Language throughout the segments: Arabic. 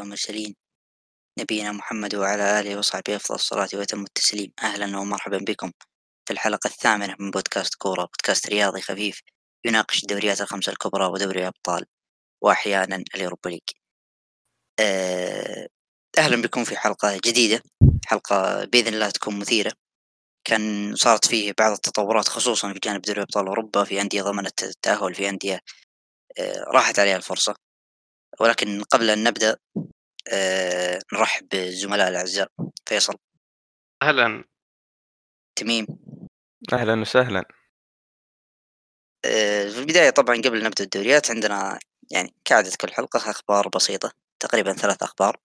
والمرسلين نبينا محمد وعلى آله وصحبه أفضل الصلاة وأتم التسليم. أهلا ومرحبا بكم في الحلقة الثامنة من بودكاست كورة بودكاست رياضي خفيف يناقش الدوريات الخمسة الكبرى ودوري الأبطال وأحيانا اليوروبا ليج. آه، أهلا بكم في حلقة جديدة حلقة بإذن الله تكون مثيرة. كان صارت فيه بعض التطورات خصوصا في جانب دوري أبطال أوروبا في أندية ضمنت التأهل في أندية آه، راحت عليها الفرصة. ولكن قبل أن نبدأ آه، نرحب بالزملاء الأعزاء. فيصل. أهلا. تميم. أهلا وسهلا. آه، في البداية طبعا قبل نبدأ الدوريات عندنا يعني كعادة كل حلقة أخبار بسيطة تقريبا ثلاث أخبار.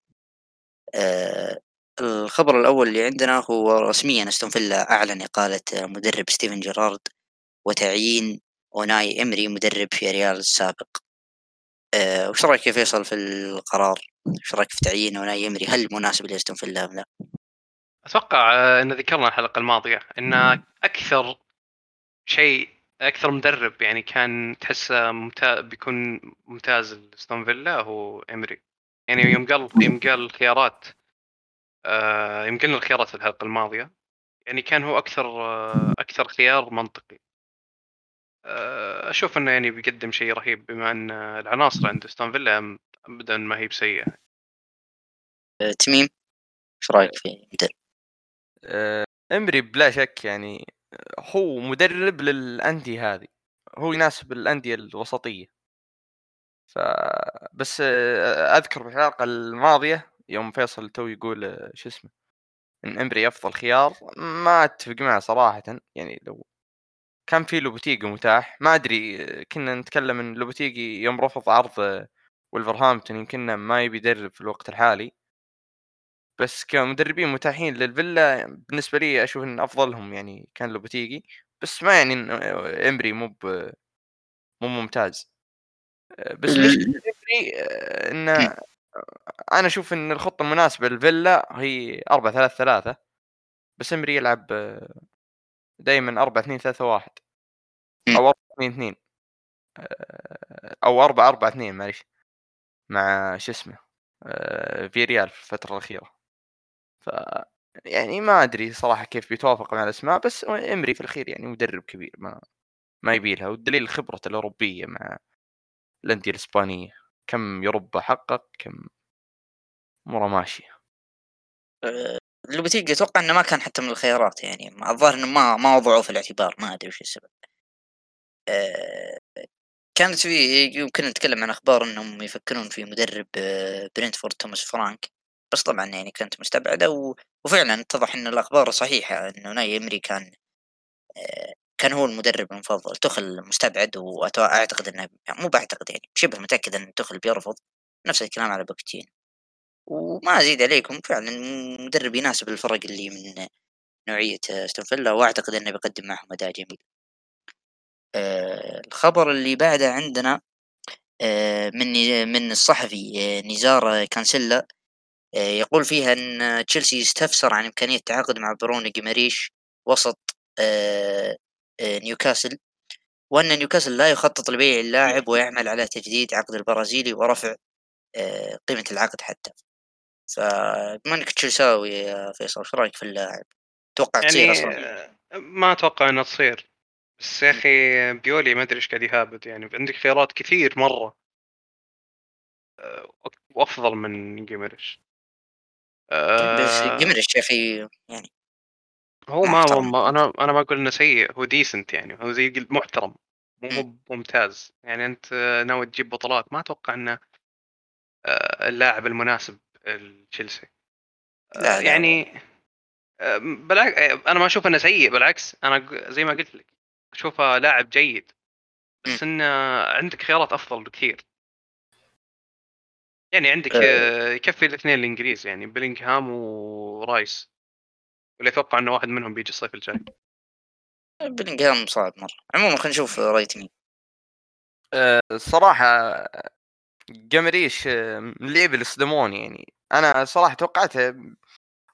آه، الخبر الأول اللي عندنا هو رسميا أستون فيلا أعلن إقالة مدرب ستيفن جيرارد وتعيين أوناي إمري مدرب في ريال السابق. آه، وش رأيك يا فيصل في القرار؟ وش رأيك في تعيين أوناي إمري؟ هل مناسب لاستون فيلا أم لا؟ أتوقع آه، إن ذكرنا الحلقة الماضية إن أكثر شيء أكثر مدرب يعني كان تحسه ممتاز بيكون ممتاز لاستون فيلا هو امري يعني يوم قال يوم قال الخيارات آه، يوم قلنا الخيارات في الحلقة الماضية يعني كان هو أكثر أكثر خيار منطقي أشوف إنه يعني بيقدم شيء رهيب بما إن العناصر عند أستون فيلا ابدا ما هي بسيئة. آه، تميم وش رأيك في مدرب؟ آه، إمري بلا شك يعني آه، هو مدرب للأندية هذه. هو يناسب الأندية الوسطية. ف بس آه، أذكر في الحلقة الماضية يوم فيصل تو يقول آه، شو اسمه إن إمري أفضل خيار ما أتفق معه صراحة. يعني لو كان في لوبوتيجي متاح. ما أدري كنا نتكلم إن لوبوتيجي يوم رفض عرض ولفرهامبتون يمكن ما يبي يدرب في الوقت الحالي. بس كمدربين متاحين للفيلا بالنسبة لي أشوف إن أفضلهم يعني كان لوبوتيجي بس ما يعني إن إمري مو مو ممتاز. بس إمري؟ آه، ان أنا أشوف إن الخطة المناسبة للفيلا هي 4 3 3 بس إمري يلعب دائما 4 2 3 1 أو 4 2 2 أو 4 4 2 معليش مع شو اسمه آه، في ريال في الفترة الأخيرة. ف يعني ما أدري صراحة كيف بيتوافق مع الأسماء بس أمري في الأخير يعني مدرب كبير ما ما يبي لها والدليل خبرته الأوروبية مع الأندية الإسبانية كم يوروبا حقق كم اموره ماشية. لوبتيجي أتوقع إنه ما كان حتى من الخيارات يعني. الظاهر إنه ما ما وضعوه في الاعتبار. ما أدري وش السبب. آه، كانت في يمكن نتكلم عن أخبار إنهم يفكرون في مدرب آه، برينتفورد توماس فرانك. بس طبعا يعني كانت مستبعدة و... وفعلا اتضح إن الأخبار صحيحة إنه أوناي إمري كان آه، كان هو المدرب المفضل. تخل مستبعد واعتقد انه مو بعتقد يعني شبه متأكد إن تخل بيرفض. نفس الكلام على بوكتين وما أزيد عليكم فعلا مدرب يناسب الفرق اللي من نوعية أستون فيلا وأعتقد إنه بيقدم معهم أداء جميل. آه الخبر اللي بعده عندنا آه من من الصحفي آه نزار كانسيلا يقول فيها إن تشيلسي يستفسر عن إمكانية التعاقد مع برونو جيماريش وسط نيوكاسل وأن نيوكاسل لا يخطط لبيع اللاعب ويعمل على تجديد عقد البرازيلي ورفع قيمة العقد حتى. فبما انك تشيلساوي يا فيصل؟ إيش رأيك في اللاعب؟ توقع تصير يعني أصلا. آه، ما أتوقع انها تصير. بس يا أخي بيولي ما أدري إيش قاعد يهابط. يعني عندك خيارات كثير مرة. آه، وأفضل من جيمرش بس آه، جمرش يا أخي يعني هو ما. ما أنا أنا ما أقول إنه سيء. هو ديسنت يعني. هو زي قلت محترم. مو مم. مو ممتاز. يعني أنت ناوي تجيب بطولات. ما أتوقع إنه آه، اللاعب المناسب لتشيلسي آه، لا يعني آه، بالعكس أنا ما أشوف إنه سيء بالعكس أنا زي ما قلت لك أشوفه لاعب جيد بس إنه عندك خيارات أفضل بكثير. يعني عندك أه. آه، يكفي الاثنين الإنجليز يعني بلينغهام ورايس واللي أتوقع إنه واحد منهم بيجي الصيف الجاي. بلينغهام صعب مرة. عموما خلينا نشوف رايت مين آه، الصراحه جيمارايش آه، من اللعيبه اللي صدموني يعني. أنا صراحة توقعته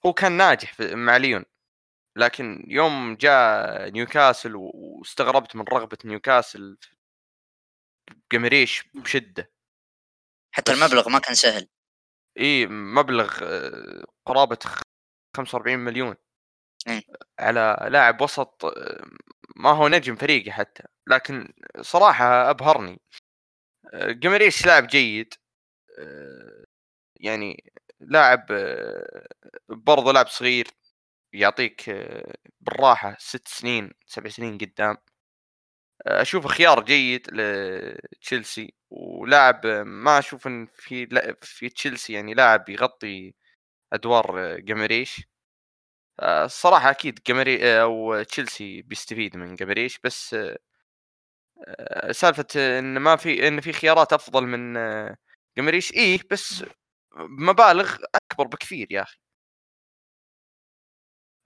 هو كان ناجح مع ليون. لكن يوم جاء نيوكاسل واستغربت من رغبة نيوكاسل جمريش بشدة. حتى المبلغ ما كان سهل. إي مبلغ آه، قرابة 45 مليون. إيه. على لاعب وسط آه، ما هو نجم فريقي حتى. لكن صراحة أبهرني. آه، جمريش لاعب جيد يعني لاعب برضه لاعب صغير يعطيك بالراحة ست سنين سبع سنين قدام. اشوفه خيار جيد لتشيلسي ولاعب ما أشوف إن في في تشيلسي يعني لاعب يغطي أدوار جمريش الصراحة أكيد جمري أو تشيلسي بيستفيد من جمريش بس سالفة إن ما في إن في خيارات أفضل من آه، جمريش إيه بس بمبالغ أكبر بكثير يا أخي.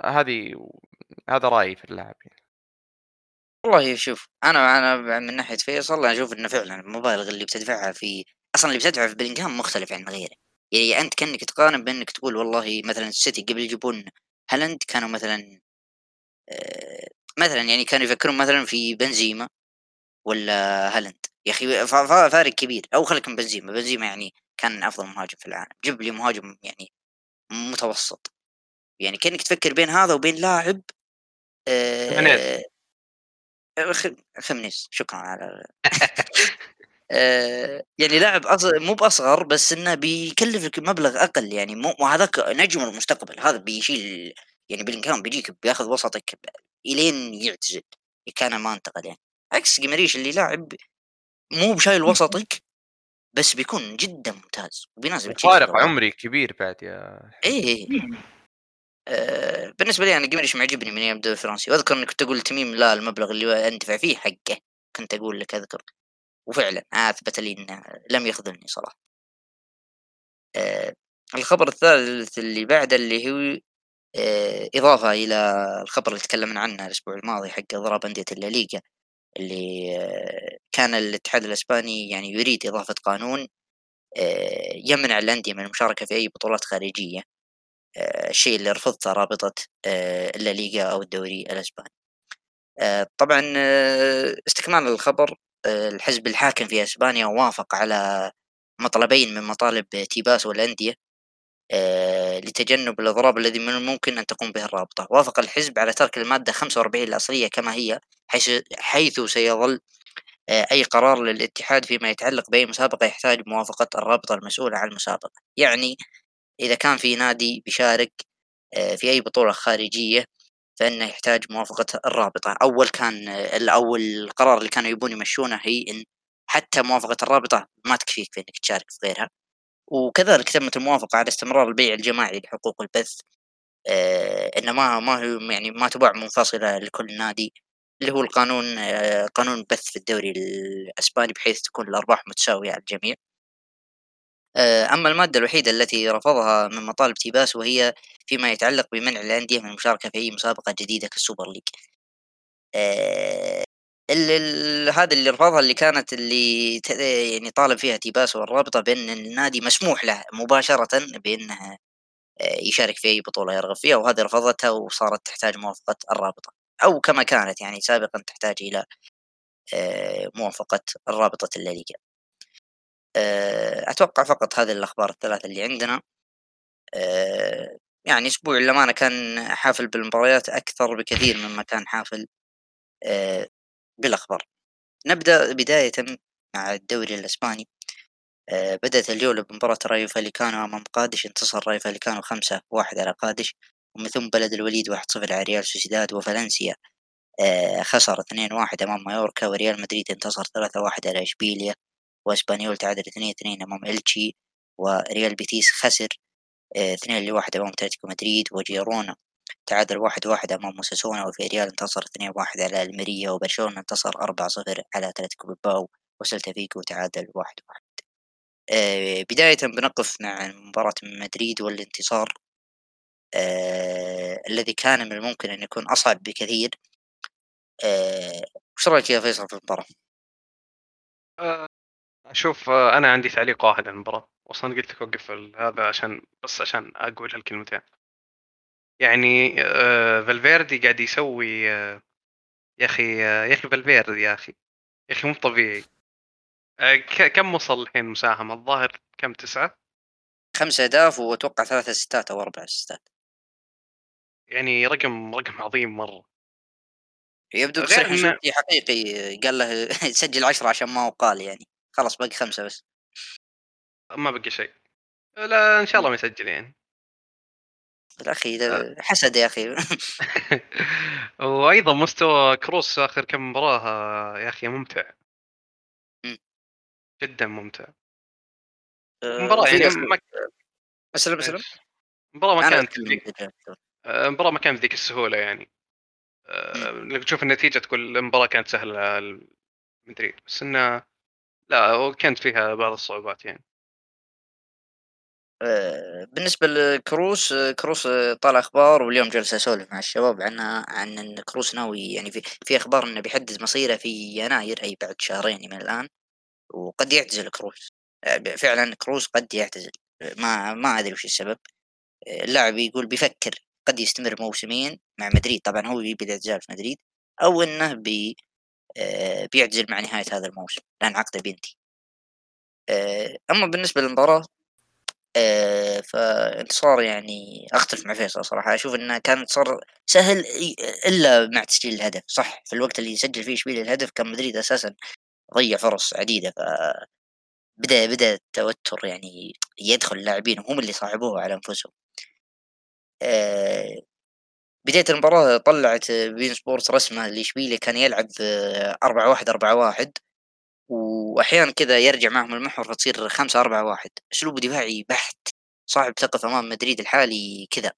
هذه هذا رأيي في اللاعب يعني. والله شوف أنا أنا من ناحية فيصل أنا أشوف إنه فعلا المبالغ اللي بتدفعها في أصلا اللي بتدفعها في بلينغهام مختلف عن غيره. يعني أنت كأنك تقارن بأنك تقول والله مثلا السيتي قبل يجيبون هالاند كانوا مثلا آه مثلا يعني كانوا يفكرون مثلا في بنزيما. ولا هالاند؟ يا أخي فا- فا- فارق كبير. أو خليك من بنزيما. بنزيما يعني كان أفضل مهاجم في العالم. جيب لي مهاجم يعني متوسط. يعني كأنك تفكر بين هذا وبين لاعب. آه خ- خمينيز. شكرا على آه، يعني لاعب مو بأصغر بس إنه بيكلفك مبلغ أقل. يعني مو وهذاك نجم المستقبل. هذا بيشيل يعني بلينغهام بيجيك بياخذ وسطك إلين يعتزل. كان ما انتقل يعني. عكس جمريش اللي لاعب مو بشايل وسطك بس بيكون جدا ممتاز وبيناسب فارق. عمري كبير بعد يا إيه آه بالنسبة لي أنا جمريش معجبني من أيام الدوري الفرنسي. وأذكر اني كنت أقول تميم لا المبلغ اللي اندفع فيه حقه كنت أقول لك أذكر. وفعلا أثبت لي إنه لم يخذلني صراحة. آه الخبر الثالث اللي بعده اللي هو آه إضافة إلى الخبر اللي تكلمنا عنه الأسبوع الماضي حق إضراب أندية الليغا. اللي آه كان الاتحاد الإسباني يعني يريد إضافة قانون آه يمنع الأندية من المشاركة في أي بطولات خارجية آه، الشيء اللي رفضته رابطة آه، الليغا أو الدوري الأسباني. آه، طبعا آه، استكمال الخبر آه، الحزب الحاكم في أسبانيا وافق على مطلبين من مطالب تيباس والأندية. آه، لتجنب الإضراب الذي من الممكن أن تقوم به الرابطة. وافق الحزب على ترك المادة 45 الأصلية كما هي حيث, حيث سيظل آه، أي قرار للاتحاد فيما يتعلق بأي مسابقة يحتاج موافقة الرابطة المسؤولة عن المسابقة. يعني إذا كان في نادي بيشارك آه، في أي بطولة خارجية فإنه يحتاج موافقة الرابطة. أول كان آه، أو القرار اللي كانوا يبون يمشونه هي إن حتى موافقة الرابطة ما تكفيك في إنك تشارك في غيرها. وكذلك تمت الموافقة على استمرار البيع الجماعي لحقوق البث. آه إنه ما ما هو يعني ما تباع منفصلة لكل نادي اللي هو القانون آه قانون البث في الدوري الأسباني بحيث تكون الأرباح متساوية على الجميع. آه، أما المادة الوحيدة التي رفضها من مطالب تيباس وهي فيما يتعلق بمنع الأندية من المشاركة في أي مسابقة جديدة كالسوبر ليج. آه، ال ال هذا اللي رفضها اللي كانت اللي يعني طالب فيها تيباس والرابطة بأن النادي مسموح له مباشرة بأنه آه، يشارك في أي بطولة يرغب فيها وهذه رفضتها وصارت تحتاج موافقة الرابطة. أو كما كانت يعني سابقا تحتاج إلى آه، موافقة الرابطة الليغا. آه، أتوقع فقط هذه الأخبار الثلاثة اللي عندنا. يعني أسبوع للأمانة كان حافل بالمباريات أكثر بكثير مما كان حافل. بالأخبار. نبدأ بداية مع الدوري الإسباني. آه، بدأت الجولة بمباراة رايو فاليكانو أمام قادش انتصر رايو فاليكانو خمسة واحد على قادش ومن ثم بلد الوليد واحد صفر على ريال سوسيداد وفالنسيا. آه، خسر اثنين واحد أمام مايوركا وريال مدريد انتصر ثلاثة واحد على إشبيليا وإسبانيول تعادل اثنين اثنين أمام إلتشي وريال بيتيس خسر آه، اثنين لواحد أمام أتلتيكو مدريد وجيرونا. تعادل واحد واحد أمام أوساسونا وفياريال انتصر اثنين واحد على الميريا وبرشلونة انتصر أربعة صفر على أتلتيكو بلباو وسلتا فيجو تعادل واحد واحد. آه، بداية بنقف مع مباراة مدريد والانتصار. آه، الذي كان من الممكن أن يكون أصعب بكثير. آه، وش رأيك يا فيصل في المباراة؟ أشوف آه، أنا عندي تعليق واحد على المباراة. أصلا قلت لك وقف هذا عشان بس عشان أقول هالكلمتين. يعني آه، فالفيردي قاعد يسوي آه، يا أخي آه، يا أخي فالفيردي يا أخي يا أخي مو طبيعي. آه، ك- كم وصل الحين مساهمة؟ الظاهر كم تسعة؟ خمس أهداف وأتوقع ثلاث أسيستات أو أربع أسيستات. يعني رقم رقم عظيم مرة. يبدو غير تصريح إنه- حقيقي قال له سجل عشرة عشان ما هو قال يعني. خلاص باقي خمسة بس. ما بقي شيء. لا إن شاء الله ما يسجل يعني. يا أخي ده حسد يا أخي. وأيضا مستوى كروس آخر كم مباراة آه، يا أخي ممتع. مم. جدا ممتع. آه، مباراة يعني ما أسلم أسلم. مباراة ما كانت. آه، المباراه ما كانت ذيك السهولة يعني. آه، لما تشوف النتيجة تقول المباراة كانت سهلة مدريد بس إنه لا كانت فيها بعض الصعوبات يعني. آه، بالنسبة لكروس آه، كروس آه، طالع أخبار واليوم جلس أسولف مع الشباب عنها عن إن كروس ناوي يعني في في أخبار إنه بيحدد مصيره في يناير أي بعد شهرين من الآن وقد يعتزل كروس. آه، فعلا كروس قد يعتزل. آه، ما ما أدري وش السبب. آه، اللاعب يقول بيفكر قد يستمر موسمين مع مدريد. طبعا هو يبي الاعتزال في مدريد أو إنه بي آه، بيعتزل مع نهاية هذا الموسم. لأن عقده بينتهي. آه، أما بالنسبة للمباراة آه، فانتصار يعني أختلف مع فيصل صراحة. أشوف إنه كان انتصار سهل إلا مع تسجيل الهدف. صح في الوقت اللي سجل فيه اشبيليا الهدف كان مدريد أساسا ضيع فرص عديدة ف بدأ بدأ التوتر يعني يدخل اللاعبين وهم اللي صاحبوه على أنفسهم. آه، بداية المباراة طلعت بين سبورت رسمة لإشبيليا كان يلعب آه، أربعة واحد أربعة واحد. وأحيانا كذا يرجع معهم المحور فتصير خمسة أربعة واحد. أسلوب دفاعي بحت صعب تقف أمام مدريد الحالي كذا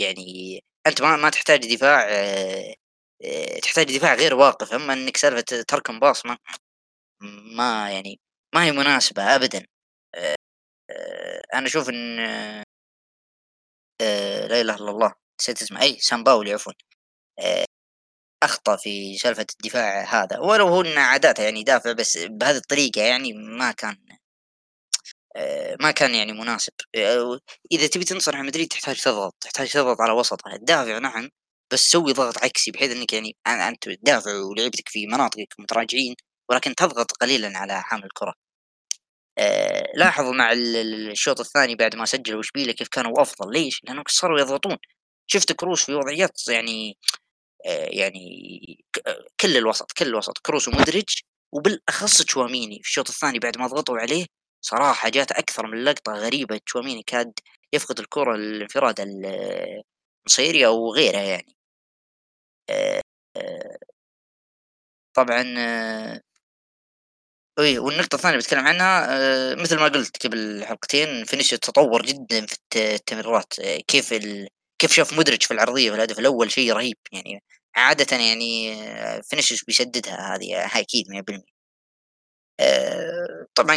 يعني أنت ما ما تحتاج دفاع آه، تحتاج دفاع غير واقف أما إنك سالفة تركن باص ما يعني ما هي مناسبة أبدا. آه، أنا أشوف إن آه، لا إله إلا الله. نسيت اسمه. أي سامباولي عفوا. أخطأ في سالفة الدفاع هذا. ولو هو إنه عاداته يعني يدافع بس بهذه الطريقة يعني ما كان آه، ما كان يعني مناسب. آه، إذا تبي تنتصر على مدريد تحتاج تضغط تحتاج تضغط على وسطه. تدافع نعم بس سوي ضغط عكسي بحيث إنك يعني أنت تدافع ولعيبتك في مناطقك متراجعين ولكن تضغط قليلا على حامل الكرة. آه، لاحظوا مع ال- ال- الشوط الثاني بعد ما سجلوا اشبيليا كيف كانوا أفضل. ليش؟ لأنهم صاروا يضغطون. شفت كروس في وضعيات يعني يعني ك- آه، كل الوسط كل الوسط كروس ومودريتش وبالأخص تشواميني في الشوط الثاني بعد ما ضغطوا عليه صراحة جات أكثر من لقطة غريبة تشواميني كاد يفقد الكرة الانفراد ال- النصيري أو غيره يعني. آه، آه، طبعا آه، اي والنقطة الثانية بتكلم عنها آه، مثل ما قلت قبل حلقتين فينيسيوس تطور جدا في الت- التمريرات آه، كيف ال... كيف شاف مدرج في العرضية في الهدف الأول شيء رهيب يعني عادة يعني فينيسيوس بيسددها هذه هاي أكيد 100% آه، طبعا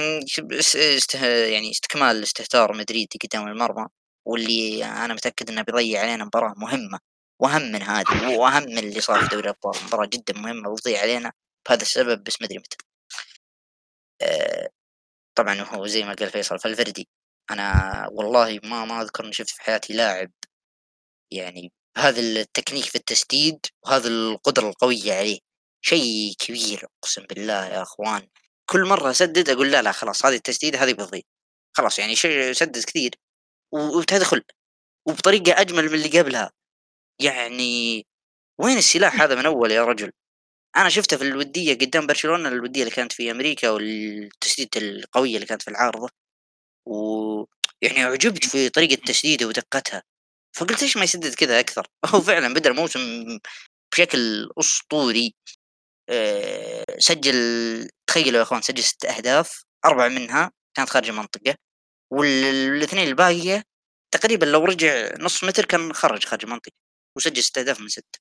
اس- استه... يعني استكمال استهتار مدريد قدام المرمى واللي أنا متأكد إنه بيضيع علينا مباراة مهمة وأهم من هذه وأهم من اللي صار في دوري الأبطال مباراة جدا مهمة وتضيع علينا بهذا السبب بس مدري متى. آه، طبعا هو زي ما قال فيصل فالفردي أنا والله ما ما أذكر إني شفت في حياتي لاعب يعني هذا التكنيك في التسديد وهذا القدرة القوية عليه. شيء كبير أقسم بالله يا أخوان. كل مرة أسدد أقول لا لا خلاص هذه التسديدة هذه بتضيع. خلاص يعني شيء سدد كثير و- وتدخل وبطريقة أجمل من اللي قبلها. يعني وين السلاح هذا من أول يا رجل؟ أنا شفته في الودية قدام برشلونة الودية اللي كانت في أمريكا والتسديده القوية اللي كانت في العارضة. ويعني أعجبت في طريقة تسديده ودقتها. فقلت ليش ما يسدد كذا أكثر؟ هو فعلا بدا الموسم بشكل أسطوري آه، سجل تخيلوا يا إخوان سجل ست أهداف أربع منها كانت خارج المنطقة والاثنين الباقية تقريبا لو رجع نص متر كان خرج خارج المنطقة وسجل ست أهداف من ست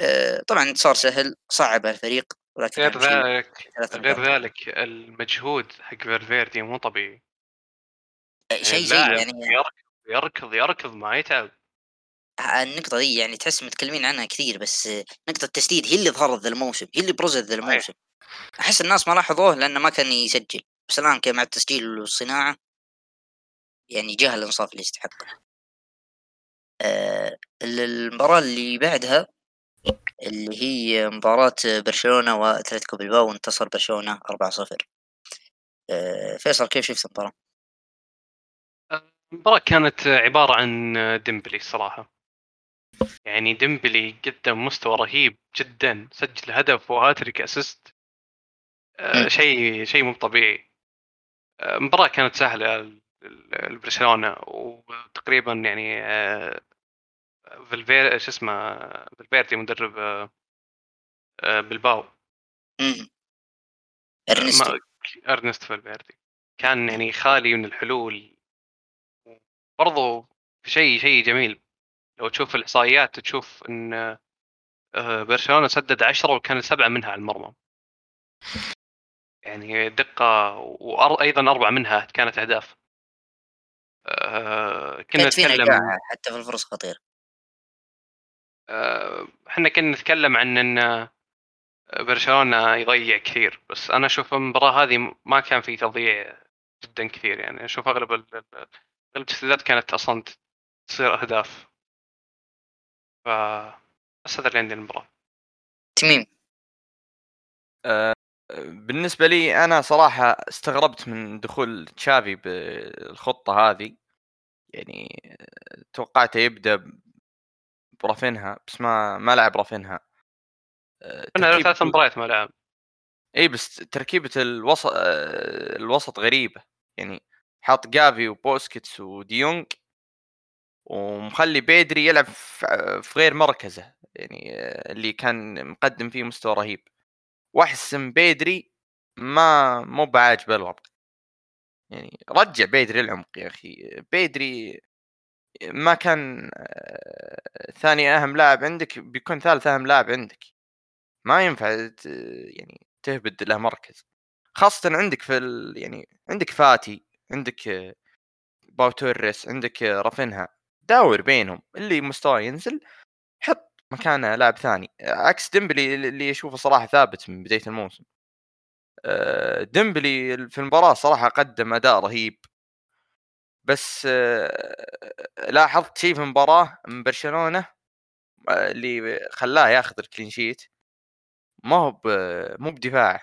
آه، طبعا انتصار سهل صعب على الفريق ولكن غير ذلك غير. ذلك المجهود حق فالفيردي مو طبيعي. آه، شيء اللاعب شيء يعني يركض يركض ما يتعب. النقطة دي يعني تحس متكلمين عنها كثير بس نقطة التسديد هي اللي ظهرت ذا الموسم هي اللي برزت ذا. الموسم. أحس الناس ما لاحظوه لأنه ما كان يسجل. بس الآن مع التسجيل والصناعة يعني جاه الإنصاف اللي يستحقه آه، ال- المباراة اللي بعدها اللي هي مباراة برشلونة وأتلتيكو بلباو وانتصر برشلونة 4-0 آه، فيصل كيف شفت المباراة؟ المباراة كانت عبارة عن ديمبلي الصراحة يعني ديمبلي قدم مستوى رهيب جدا سجل هدف وهاتريك assist. آه، مم. شيء شيء مو طبيعي. آه، المباراة كانت سهلة لبرشلونة وتقريبا يعني آه، فالفير شو اسمه فالفيردي مدرب آه، بلباو. أرنستو فالفيردي. كان يعني خالي من الحلول. برضو شيء شيء جميل. لو تشوف الإحصائيات تشوف إن آه، برشلونة سدد عشرة وكان سبعة منها على المرمى. يعني دقة وأيضا أربعة منها كانت أهداف. آه، كنا نتكلم حتى في الفرص خطيرة. آه، إحنا كنا نتكلم عن إن برشلونة يضيع كثير. بس أنا أشوف المباراة هذه ما كان في تضييع جدا كثير. يعني أشوف أغلب التسديدات كانت أصلا تصير أهداف. ف بس هذا اللي عندي المباراة. تميم بالنسبة لي أنا صراحة استغربت من دخول تشافي بالخطة هذه. يعني توقعته يبدأ برافينها بس ما ما لعب رافينها. آه، أنا تركيبة- ثلاث مباريات ما لعب. إي بس تركيبة الوسط الوسط غريبة. يعني حاط جافي وبوسكيتس وديونج ومخلي بيدري يلعب في غير مركزه. يعني آه، اللي كان مقدم فيه مستوى رهيب. واحس ان بيدري ما مو بعاجبه الوضع يعني رجع بيدري العمق يا أخي. بيدري ما كان آه، ثاني أهم لاعب عندك بيكون ثالث أهم لاعب عندك. ما ينفع يعني تهبد له مركز. خاصة عندك في ال... يعني عندك فاتي. عندك آه، باو توريس عندك رافينها داور بينهم اللي مستواه ينزل حط مكانه لاعب ثاني. عكس ديمبلي اللي أشوفه صراحة ثابت من بداية الموسم. آه، ديمبلي في المباراة صراحة قدم أداء رهيب. بس آه، لاحظت شيء في المباراة من برشلونة آه، اللي خلاه ياخذ ال clean sheet. ما هو مو بدفاعه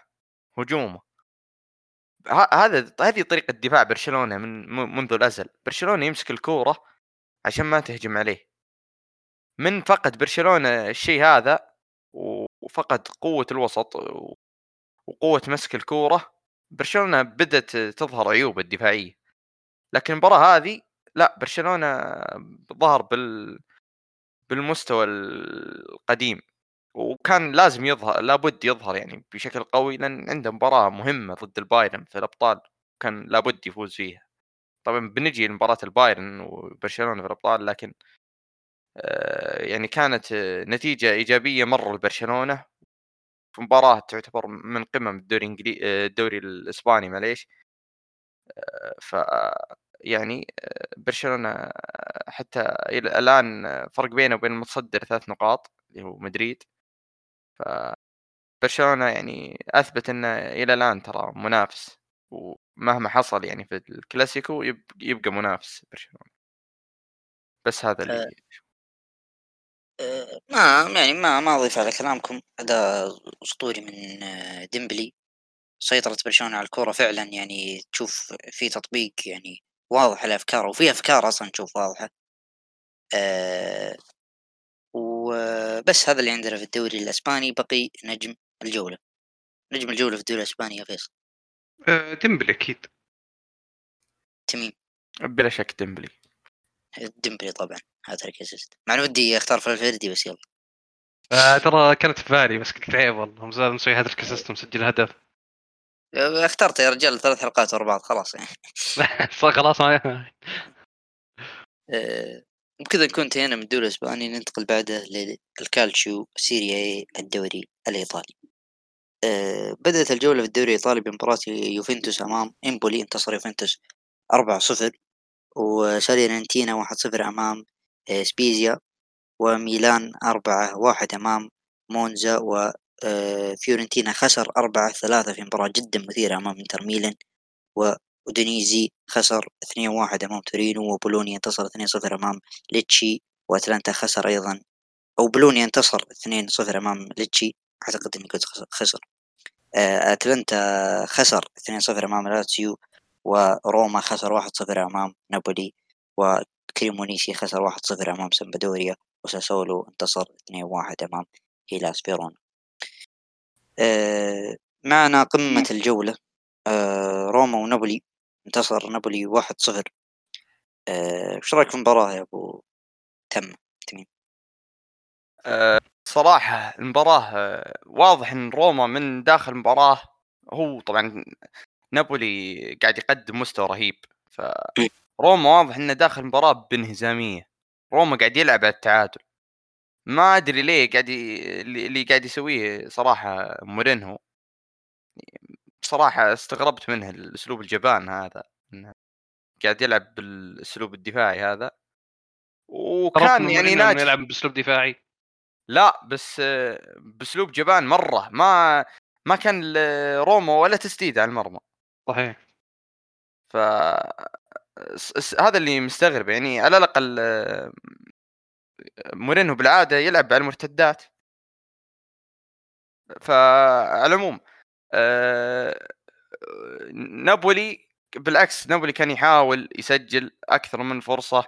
هجومه. هذا هذه طريقة دفاع برشلونة من منذ الأزل. برشلونة يمسك الكورة عشان ما تهجم عليه. من فقد برشلونة الشيء هذا وفقد قوة الوسط و- وقوة مسك الكورة برشلونة بدأت تظهر عيوب الدفاعية. لكن المباراة هذه لا برشلونة ظهر بال بالمستوى القديم. وكان لازم يظهر لابد يظهر يعني بشكل قوي لأن عنده مباراة مهمة ضد البايرن في الأبطال كان لابد يفوز فيها. طبعا بنجي لمباراة البايرن وبرشلونة في الأبطال لكن آه، يعني كانت آه، نتيجة إيجابية مرة لبرشلونة. في مباراة تعتبر من قمم الدوري الانجليزي الدوري الإسباني معليش. آه، ف يعني آه، برشلونة آه، حتى الآن آه، فرق بينه وبين المتصدر ثلاث نقاط اللي هو مدريد. ف برشلونة يعني أثبت إنه إلى الآن ترى منافس ومهما حصل يعني في الكلاسيكو يب- يبقى منافس برشلونة. بس هذا اللي آه، ما يعني ما ما أضيف على كلامكم. اداء أسطوري من آه، ديمبلي. سيطرة برشلونة على الكرة فعلا يعني تشوف في تطبيق يعني واضح لأفكاره وفي أفكار أصلا تشوف واضحة. أه وبس هذا اللي عندنا في الدوري الإسباني بقي نجم الجولة. نجم الجولة في الدوري الإسباني يا فيصل. آه، ديمبلي أكيد. تميم بلا شك ديمبلي. ديمبلي طبعا هاتريك assist مع اني ودي أختار فالفيردي بس يلا. آه، ترى كانت في بالي بس قلت عيب والله. مزال مسوي هاتريك assist مسجل هدف. آه، اخترت يا رجال ثلاث حلقات ورا بعض خلاص يعني. خلاص ما آه، وبكذا نكون انتهينا من الدوري الاسباني ننتقل بعده للكالتشيو Serie A الدوري الإيطالي. آه، بدأت الجولة في الدوري الإيطالي بمباراة يوفنتوس أمام إمبولي انتصر يوفنتوس 4-0 وساليرنيتانا 1-0 أمام آه، سبيزيا وميلان 4-1 أمام مونزا وفيورنتينا خسر 4-3 في مباراة جدا مثيرة أمام إنتر ميلان وأودينيزي خسر 2-1 أمام تورينو وبولونيا انتصر 2-0 أمام ليتشي وأتلانتا خسر أيضا. أو بولونيا انتصر 2-0 أمام ليتشي أعتقد إني كنت خسر- آه، أتلانتا خسر 2-0 أمام لاتسيو وروما خسر 1-0 أمام نابولي وكريمونيسي خسر 1-0 أمام سمبدوريا وساسولو انتصر 2-1 أمام هيلاس فيرونا. آه، معنا قمة الجولة. آه، روما ونابولي. انتصر نابولي 1-0 إيش رأيك في المباراة يا أبو تم؟ تميم؟ أه صراحة المباراة أه واضح إن روما من داخل المباراة هو طبعا نابولي قاعد يقدم مستوى رهيب. فروما واضح إنه داخل المباراة بانهزامية. روما قاعد يلعب على التعادل. ما أدري ليه قاعد ي... اللي قاعد يسويه صراحة مورينهو. صراحة استغربت منه الأسلوب الجبان هذا قاعد يلعب بالأسلوب الدفاعي هذا. وكان يعني ناجح. يلعب بأسلوب دفاعي. لا بس بأسلوب جبان مرة. ما ما كان روما ولا تسديد على المرمى. صحيح. ف هذا اللي مستغرب. يعني على الأقل مورينو بالعادة يلعب على المرتدات. فعلى العموم. نابولي بالعكس نابولي كان يحاول يسجل أكثر من فرصة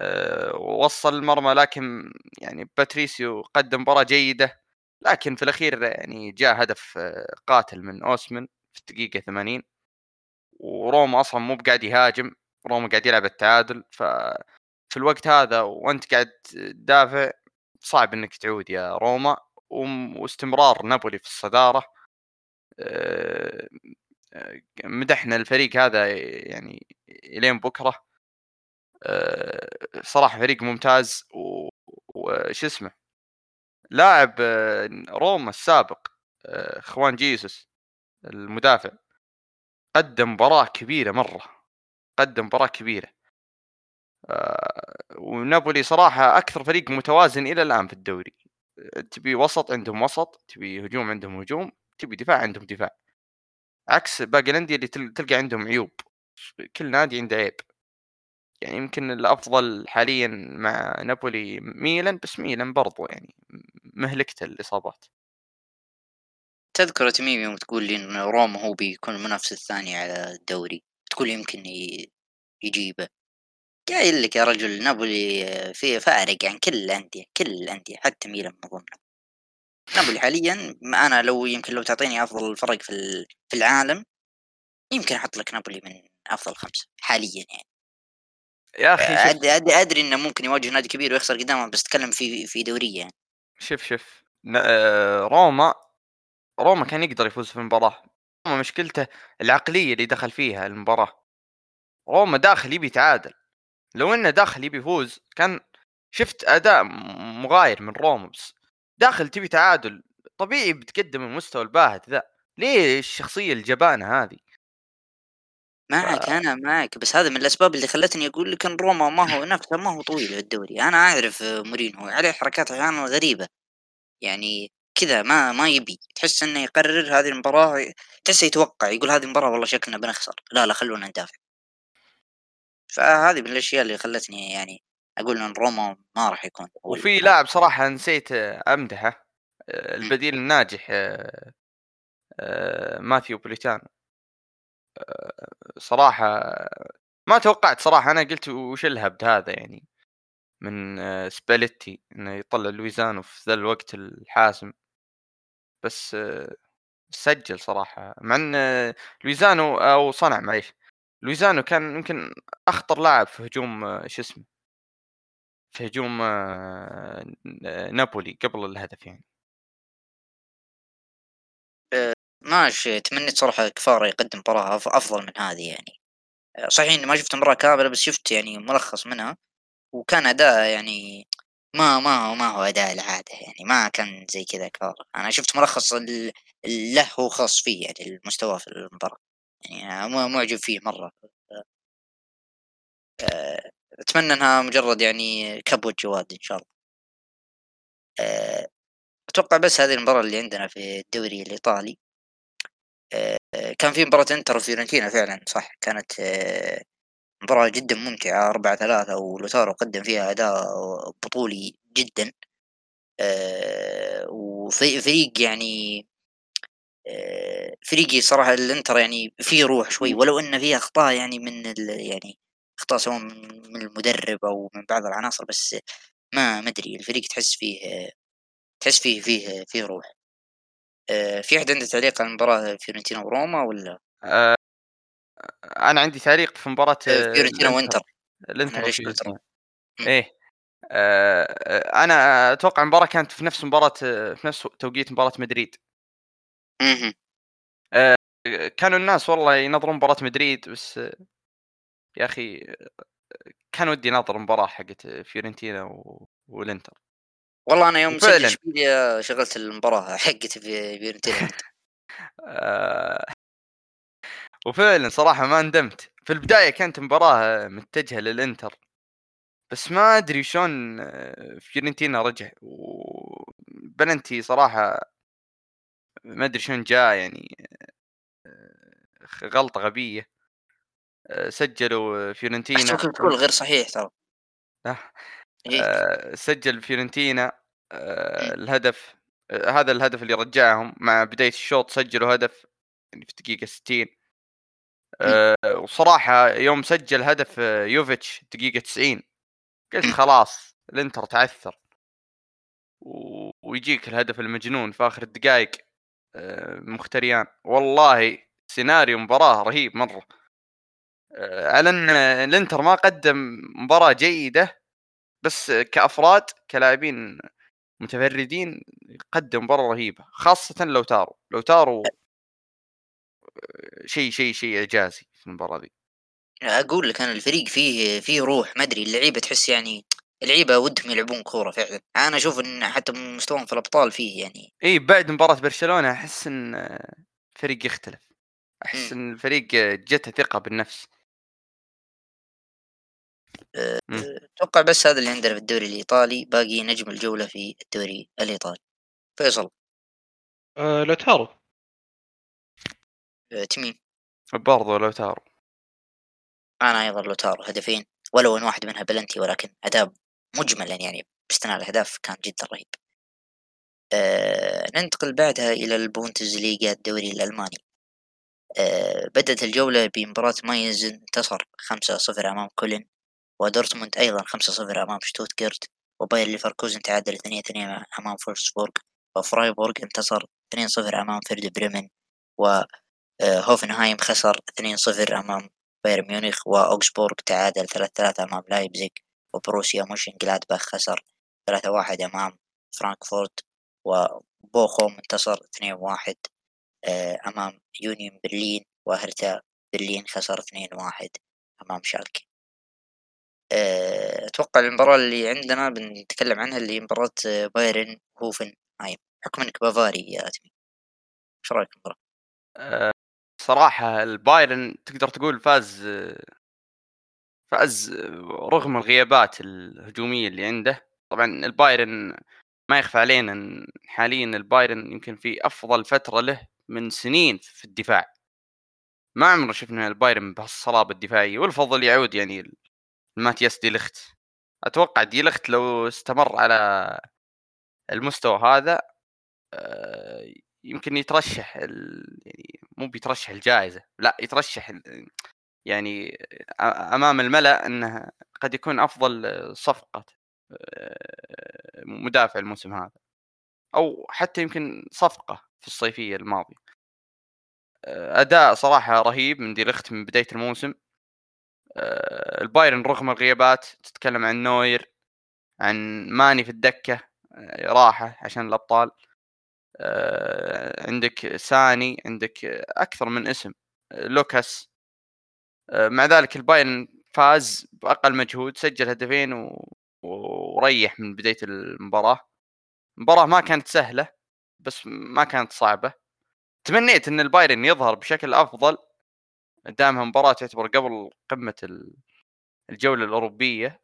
أه وصل المرمى لكن يعني باتريسيو قدم مباراة جيدة لكن في الأخير يعني جاء هدف آه، قاتل من أوسمن في الدقيقة 80 وروما أصلا مو بقاعد يهاجم روما قاعد يلعب التعادل ف في الوقت هذا وأنت قاعد تدافع صعب إنك تعود يا روما واستمرار نابولي في الصدارة. مدحنا الفريق هذا يعني إلين بكرة. آه، صراحة فريق ممتاز وش اسمه؟ لاعب آه، روما السابق آه، خوان جيسوس المدافع. قدم مباراة كبيرة مرة. قدم مباراة كبيرة. ونابولي صراحة أكثر فريق متوازن إلى الآن في الدوري. تبي وسط عندهم وسط تبي هجوم عندهم هجوم. تبي دفاع عندهم دفاع. عكس باقي الأندية اللي تلقى عندهم عيوب. كل نادي عنده عيب. يعني يمكن الأفضل حاليا مع نابولي ميلان بس ميلان برضو يعني مهلكته الإصابات. تذكر تميم يوم تقول لي إن روما هو بيكون المنافس الثاني على الدوري؟ تقول يمكن يجيبه. قايل لك يا رجل نابولي فيه فارق عن كل الأندية كل الأندية حتى ميلان من ضمنهم نابولي حاليا أنا لو يمكن لو تعطيني أفضل فرق في في العالم يمكن أحط لك نابولي من أفضل خمسة حاليا يعني. يا أخي ادري ادري, أدري إنه ممكن يواجه نادي كبير ويخسر قدامه بس تكلم في في دورية يعني. شوف شوف آه، روما روما كان يقدر يفوز في المباراة. روما مشكلته العقلية اللي دخل فيها المباراة. روما داخل يبي يتعادل. لو إنه داخل يبي يفوز كان شفت أداء مغاير من روما بس داخل تبي تعادل طبيعي بتقدم المستوى الباهت ذا. ليه الشخصية الجبانة هذه؟ معك. أنا معك بس هذا من الأسباب اللي خلتني أقول لك إن روما ما هو نفسه ما هو طويل في الدوري. أنا أعرف مورينو عليه حركات أحيانا غريبة. يعني كذا ما ما يبي. تحس إنه يقرر هذه المباراة تحسه يتوقع يقول هذه المباراة والله شكلنا بنخسر. لا لا خلونا ندافع. فهذه من الأشياء اللي خلتني يعني أقول إن روما ما راح يكون وفي لاعب صراحة نسيت أمدحه البديل الناجح آه، آه، ماثيو بوليتانو. آه، صراحة ما توقعت صراحة أنا قلت وش الهبد هذا يعني؟ من سباليتي إنه يطلع لوزانو في ذا الوقت الحاسم. بس سجل صراحة. مع إن لوزانو أو صنع معليش لوزانو كان يمكن أخطر لاعب في هجوم شو اسمه؟ في هجوم نابولي قبل الهدف يعني. ماشي. تمنيت صراحة كفارا يقدم مباراة أفضل من هذه يعني. صحيح إني ما شفت مباراة كاملة بس شفت يعني ملخص منها وكان أداء يعني ما ما هو ما هو أداء العادة يعني ما كان زي كذا كفارة. أنا شفت ملخص له هو خاص فيه يعني المستوى في المباراة يعني معجب فيه مرة. أتمنى إنها مجرد يعني كبوة جواد إن شاء الله. أتوقع بس هذه المباراة اللي عندنا في الدوري الإيطالي. آه، كان في مباراة إنتر وفيورنتينا فعلا صح؟ كانت آه، مباراة جدا ممتعة أربعة ثلاثة ولوتارو قدم فيها أداء بطولي جدا. آه، وفريق يعني فريقي صراحة الإنتر يعني فيه روح شوي ولو إن فيه أخطاء يعني من يعني اخطاء سواء من المدرب أو من بعض العناصر بس ما ما ادري الفريق تحس فيه تحس فيه فيه فيه روح. آه، في احد عنده تعليق على مباراة فيورنتينا وروما ولا؟ آه أنا عندي تعليق في مباراة آه، فيورنتينا وإنتر. الإنتر. إيه. آه، أنا أتوقع المباراة كانت في نفس مباراة في نفس توقيت مباراة مدريد. كانوا الناس والله ينظرون مباراة مدريد بس يا أخي كان ودي ناظر المباراه حقت فيورنتينا و... والإنتر. والله أنا يوم وفعلاً. سجل اشبيليا شغلت المباراة حقت في فيورنتينا وفعلا صراحة ما ندمت. في البداية كانت مباراة متجهة للإنتر. بس ما أدري شلون فيورنتينا رجع. وبلنتي صراحة ما أدري شلون جاء يعني آه، غلطة غبية. سجلوا فيورنتينا بتقول غير صحيح ترى. آه. إيه. آه، سجل فيورنتينا آه، الهدف آه، هذا الهدف اللي رجعهم مع بداية الشوط سجلوا هدف يعني في الدقيقه 60 آه، وصراحة يوم سجل هدف آه، يوفيتش دقيقة 90 قلت خلاص الإنتر تعثر. و- ويجيك الهدف المجنون في آخر الدقائق آه، مختريان. والله سيناريو مباراة رهيب مرة. آه، على ان الإنتر ما قدم مباراة جيدة بس كأفراد كلاعبين متفردين قدم مباراة رهيبة خاصة لو تارو لو تارو شيء شيء شيء إعجازي في المباراة ذي. أقول لك أنا الفريق فيه فيه روح ما أدري اللعيبة تحس يعني اللعيبة ودهم يلعبون كورة فعلا. أنا أشوف إن حتى مستواهم في الأبطال فيه يعني. إي بعد مباراة برشلونة أحس إن الفريق يختلف. أحس إن الفريق جته ثقة بالنفس. أتوقع بس هذا اللي عندنا في الدوري الإيطالي باقي نجم الجولة في الدوري الإيطالي. فيصل. آه لوتارو. آه، تميم برضو لو تارو أنا أيضا لوتارو هدفين. ولو ان واحد منها بلنتي ولكن أداء مجملا يعني باستثناء الأهداف كان جدا رهيب. آه ننتقل بعدها إلى البوندسليغا الدوري الألماني. آه بدأت الجولة بمباراة ماينز انتصر 5-0 أمام كولن ودورتموند أيضا 5-0 أمام شتوتغارت وباير ليفركوزن تعادل 2-2 أمام فولسبورغ وفرايبورغ انتصر 2-0 أمام فيردر بريمن وهوفنهايم خسر 2-0 أمام بايرن ميونخ وأوغسبورغ تعادل 3-3 أمام لايبزيغ وبوروسيا مونشنغلادباخ خسر 3-1 أمام فرانكفورت وبوخوم انتصر 2-1 آه، أمام يونيون برلين وهرتا برلين خسر 2-1 أمام شالكي. آه، أتوقع المباراة اللي عندنا بنتكلم عنها اللي مباراة آه، بايرن هوفنهايم بحكم إنك بافاري يا أتمي إيش رأيك في المباراة؟ صراحة البايرن تقدر تقول فاز فاز رغم الغيابات الهجومية اللي عنده. طبعا البايرن ما يخفى علينا إن حاليا البايرن يمكن في أفضل فترة له من سنين في الدفاع. ما عمرنا شفنا البايرن بهالصلابة الدفاعية والفضل يعود يعني ماتياس دي لخت. أتوقع دي لخت لو استمر على المستوى هذا آه، يمكن يترشح ال... يعني مو بيترشح الجائزة لا يترشح. يعني أمام الملأ إنه قد يكون أفضل صفقة آه، مدافع الموسم هذا. أو حتى يمكن صفقة في الصيفية الماضية. آه، أداء صراحة رهيب من ديليخت من بداية الموسم. البايرن رغم الغيابات تتكلم عن نوير عن ماني في الدكة آه، راحة عشان الأبطال. آه، عندك ساني عندك أكثر من اسم آه، لوكاس. آه، مع ذلك البايرن فاز بأقل مجهود سجل هدفين و... وريح من بداية المباراة. المباراه ما كانت سهلة بس ما كانت صعبة. تمنيت إن البايرن يظهر بشكل أفضل. دامها مباراه تعتبر قبل قمة ال- الجولة الأوروبية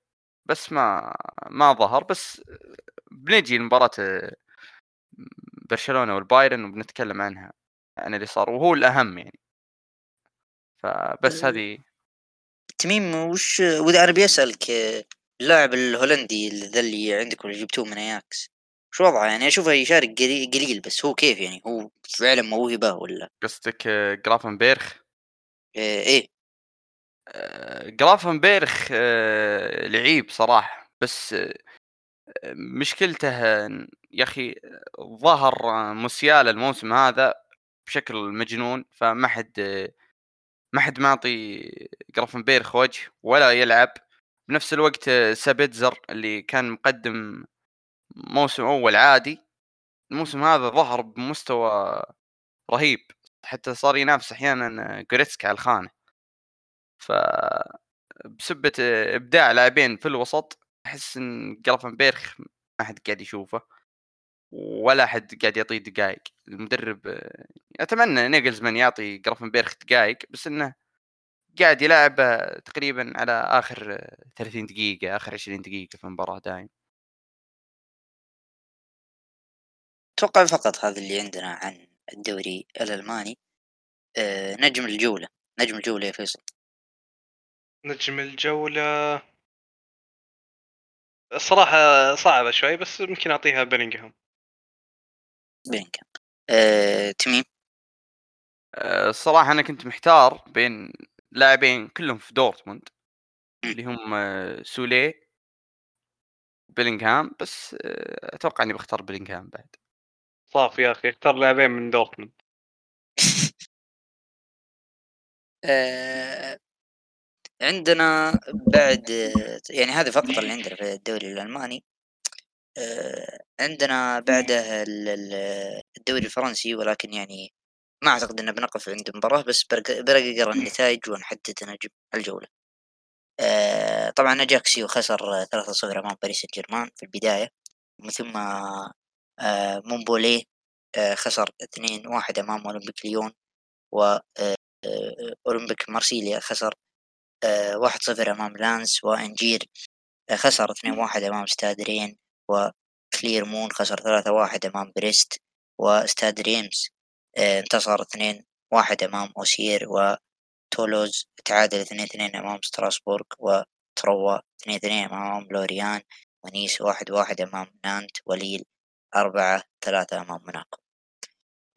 بس ما ما ظهر. بس بنجي لمباراة برشلونة والبايرن وبنتكلم عنها عن اللي صار وهو الأهم يعني. فبس. هذه تميم وش وإذا أنا بيسألك آه، اللاعب الهولندي ذا اللي عندكم اللي جبتوه من أياكس شو وضعه؟ يعني أشوفه يشارك قليل بس هو كيف يعني؟ هو فعلا موهبة ولا؟ قصدك جرافنبيرخ آه، آه، جرافنبيرخ آه، لعيب صراحة بس آه، مشكلته آه، يا أخي آه، ظهر آه، موسيالا الموسم هذا بشكل مجنون فما حد آه، ما حد معطي جرافنبيرخ وجه ولا يلعب. بنفس الوقت آه، سابيتزر اللي كان مقدم موسم أول عادي الموسم هذا ظهر بمستوى رهيب. حتى صار ينافس أحيانا جوريتسكا على الخانة. ف بسبة إبداع لاعبين في الوسط أحس إن جرافنبيرخ ما حد قاعد يشوفه ولا حد قاعد يعطيه دقائق المدرب آه، أتمنى نيجلزمان يعطي جرافنبيرخ دقائق بس إنه قاعد يلعب آه، تقريبا على آخر آه، 30 دقيقة آخر 20 دقيقة في المباراة دايم أتوقع فقط هذا اللي عندنا عن الدوري الألماني آه نجم الجولة نجم الجولة يا فيصل. نجم الجولة. الصراحة صعبة شوي بس ممكن أعطيها بيلينغهام. بينكم آه تميم؟ آه، الصراحة أنا كنت محتار بين لاعبين كلهم في دورتموند. اللي هم آه، سوليه بيلينغهام بس أتوقع إني بختار بيلينغهام بعد. صافي يا أخي اختار لاعبين من دورتموند آه عندنا بعد يعني هذه فقط اللي عندنا في الدوري الألماني. آه عندنا بعده ال- ال- الدوري الفرنسي ولكن يعني ما أعتقد أنه بنقف عند مباراة بس برقق النتائج ونحدد نجم الجولة. آه طبعا أجاكسيو خسر 3-0 أمام باريس سان جيرمان في البداية ومن ثم آه مونبلييه آه خسر 2-1 أمام أولمبيك ليون و آه، أولمبيك مارسيليا خسر واحد صفر أمام لانس وأنجيه آه، خسر اثنين واحد أمام ستاد رين وكليرمون خسر ثلاثة واحد أمام بريست وستاد ريمز انتصر اثنين واحد أمام أوسير وتولوز تعادل اثنين اثنين أمام ستراسبورغ وتروا اثنين اثنين أمام لوريان ونيس واحد واحد أمام نانت وليل أربعة ثلاثة أمام موناكو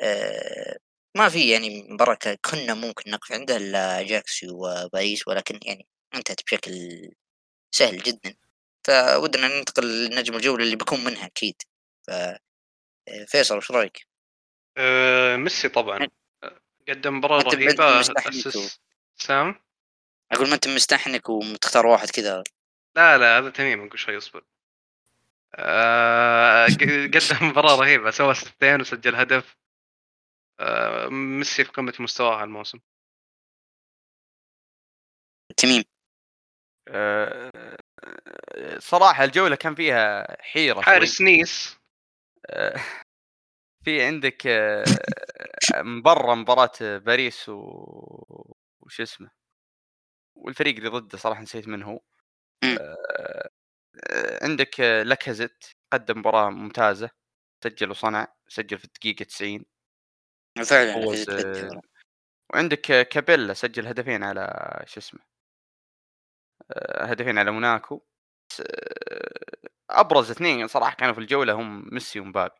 آه، ما في يعني مباراة كنا ممكن نقف عندها إلا جاكسي وباريس ولكن يعني انتهت بشكل سهل جدا. فودنا ننتقل لنجم الجولة اللي بيكون منها أكيد. ف فيصل وش رأيك؟ أه ميسي طبعا. آه، قدم مباراة رهيبة أسس سام؟ أقول ما أنت مستحنك ومتختار واحد كذا. لا لا هذا تميم نقول شوي اصبر آه قدم مباراة رهيبة سوى ستين وسجل هدف. آه ميسي في قمة مستواه الموسم. تميم. آه، صراحة الجولة كان فيها حيرة شوي. حارس نيس. آه، في عندك آه، من برا مباراة باريس و... وش اسمه؟ والفريق اللي ضده صراحة نسيت من هو. عندك آه، لاكازيت قدم مباراة ممتازة سجل وصنع سجل في الدقيقة 90 فعلا آه،. وعندك آه، كابيلا سجل هدفين على شو اسمه آه، هدفين على موناكو. آه، أبرز اثنين صراحة كانوا في الجولة هم ميسي ومبابي.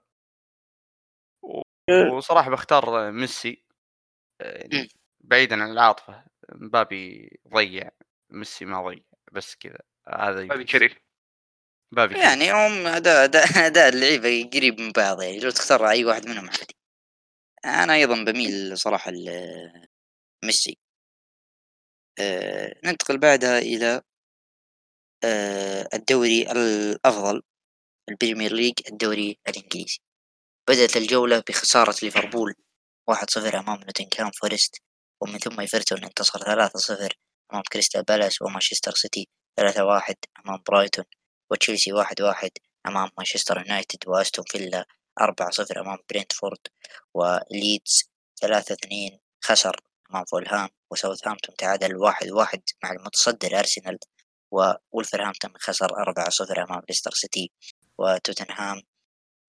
و- وصراحة بختار ميسي آه،. يعني بعيدا عن العاطفة مبابي ضيع ميسي ما ضيع بس كذا هذا يمكن- كريم. كريم. يعني هم أداء أداء أداء اللعيبة قريب من بعض يعني لو تختار أي واحد منهم عادي. أنا أيضا بميل صراحة لميسي آه، ننتقل بعدها إلى آه، الدوري الأفضل البريمير ليج الدوري الإنجليزي. بدأت الجولة بخسارة ليفربول 1-0 أمام نوتنغهام فورست ومن ثم إيفرتون انتصر 3-0 أمام كريستال بالاس ومانشستر سيتي 3-1 أمام برايتون. وتشيلسي 1-1 أمام مانشستر يونايتد وأستون فيلا 4-0 أمام برينتفورد وليدز 3-2 خسر أمام فولهام وساوثهامبتون تعادل 1-1 مع المتصدر أرسنال وولفرهامبتون خسر 4-0 أمام ليستر سيتي وتوتنهام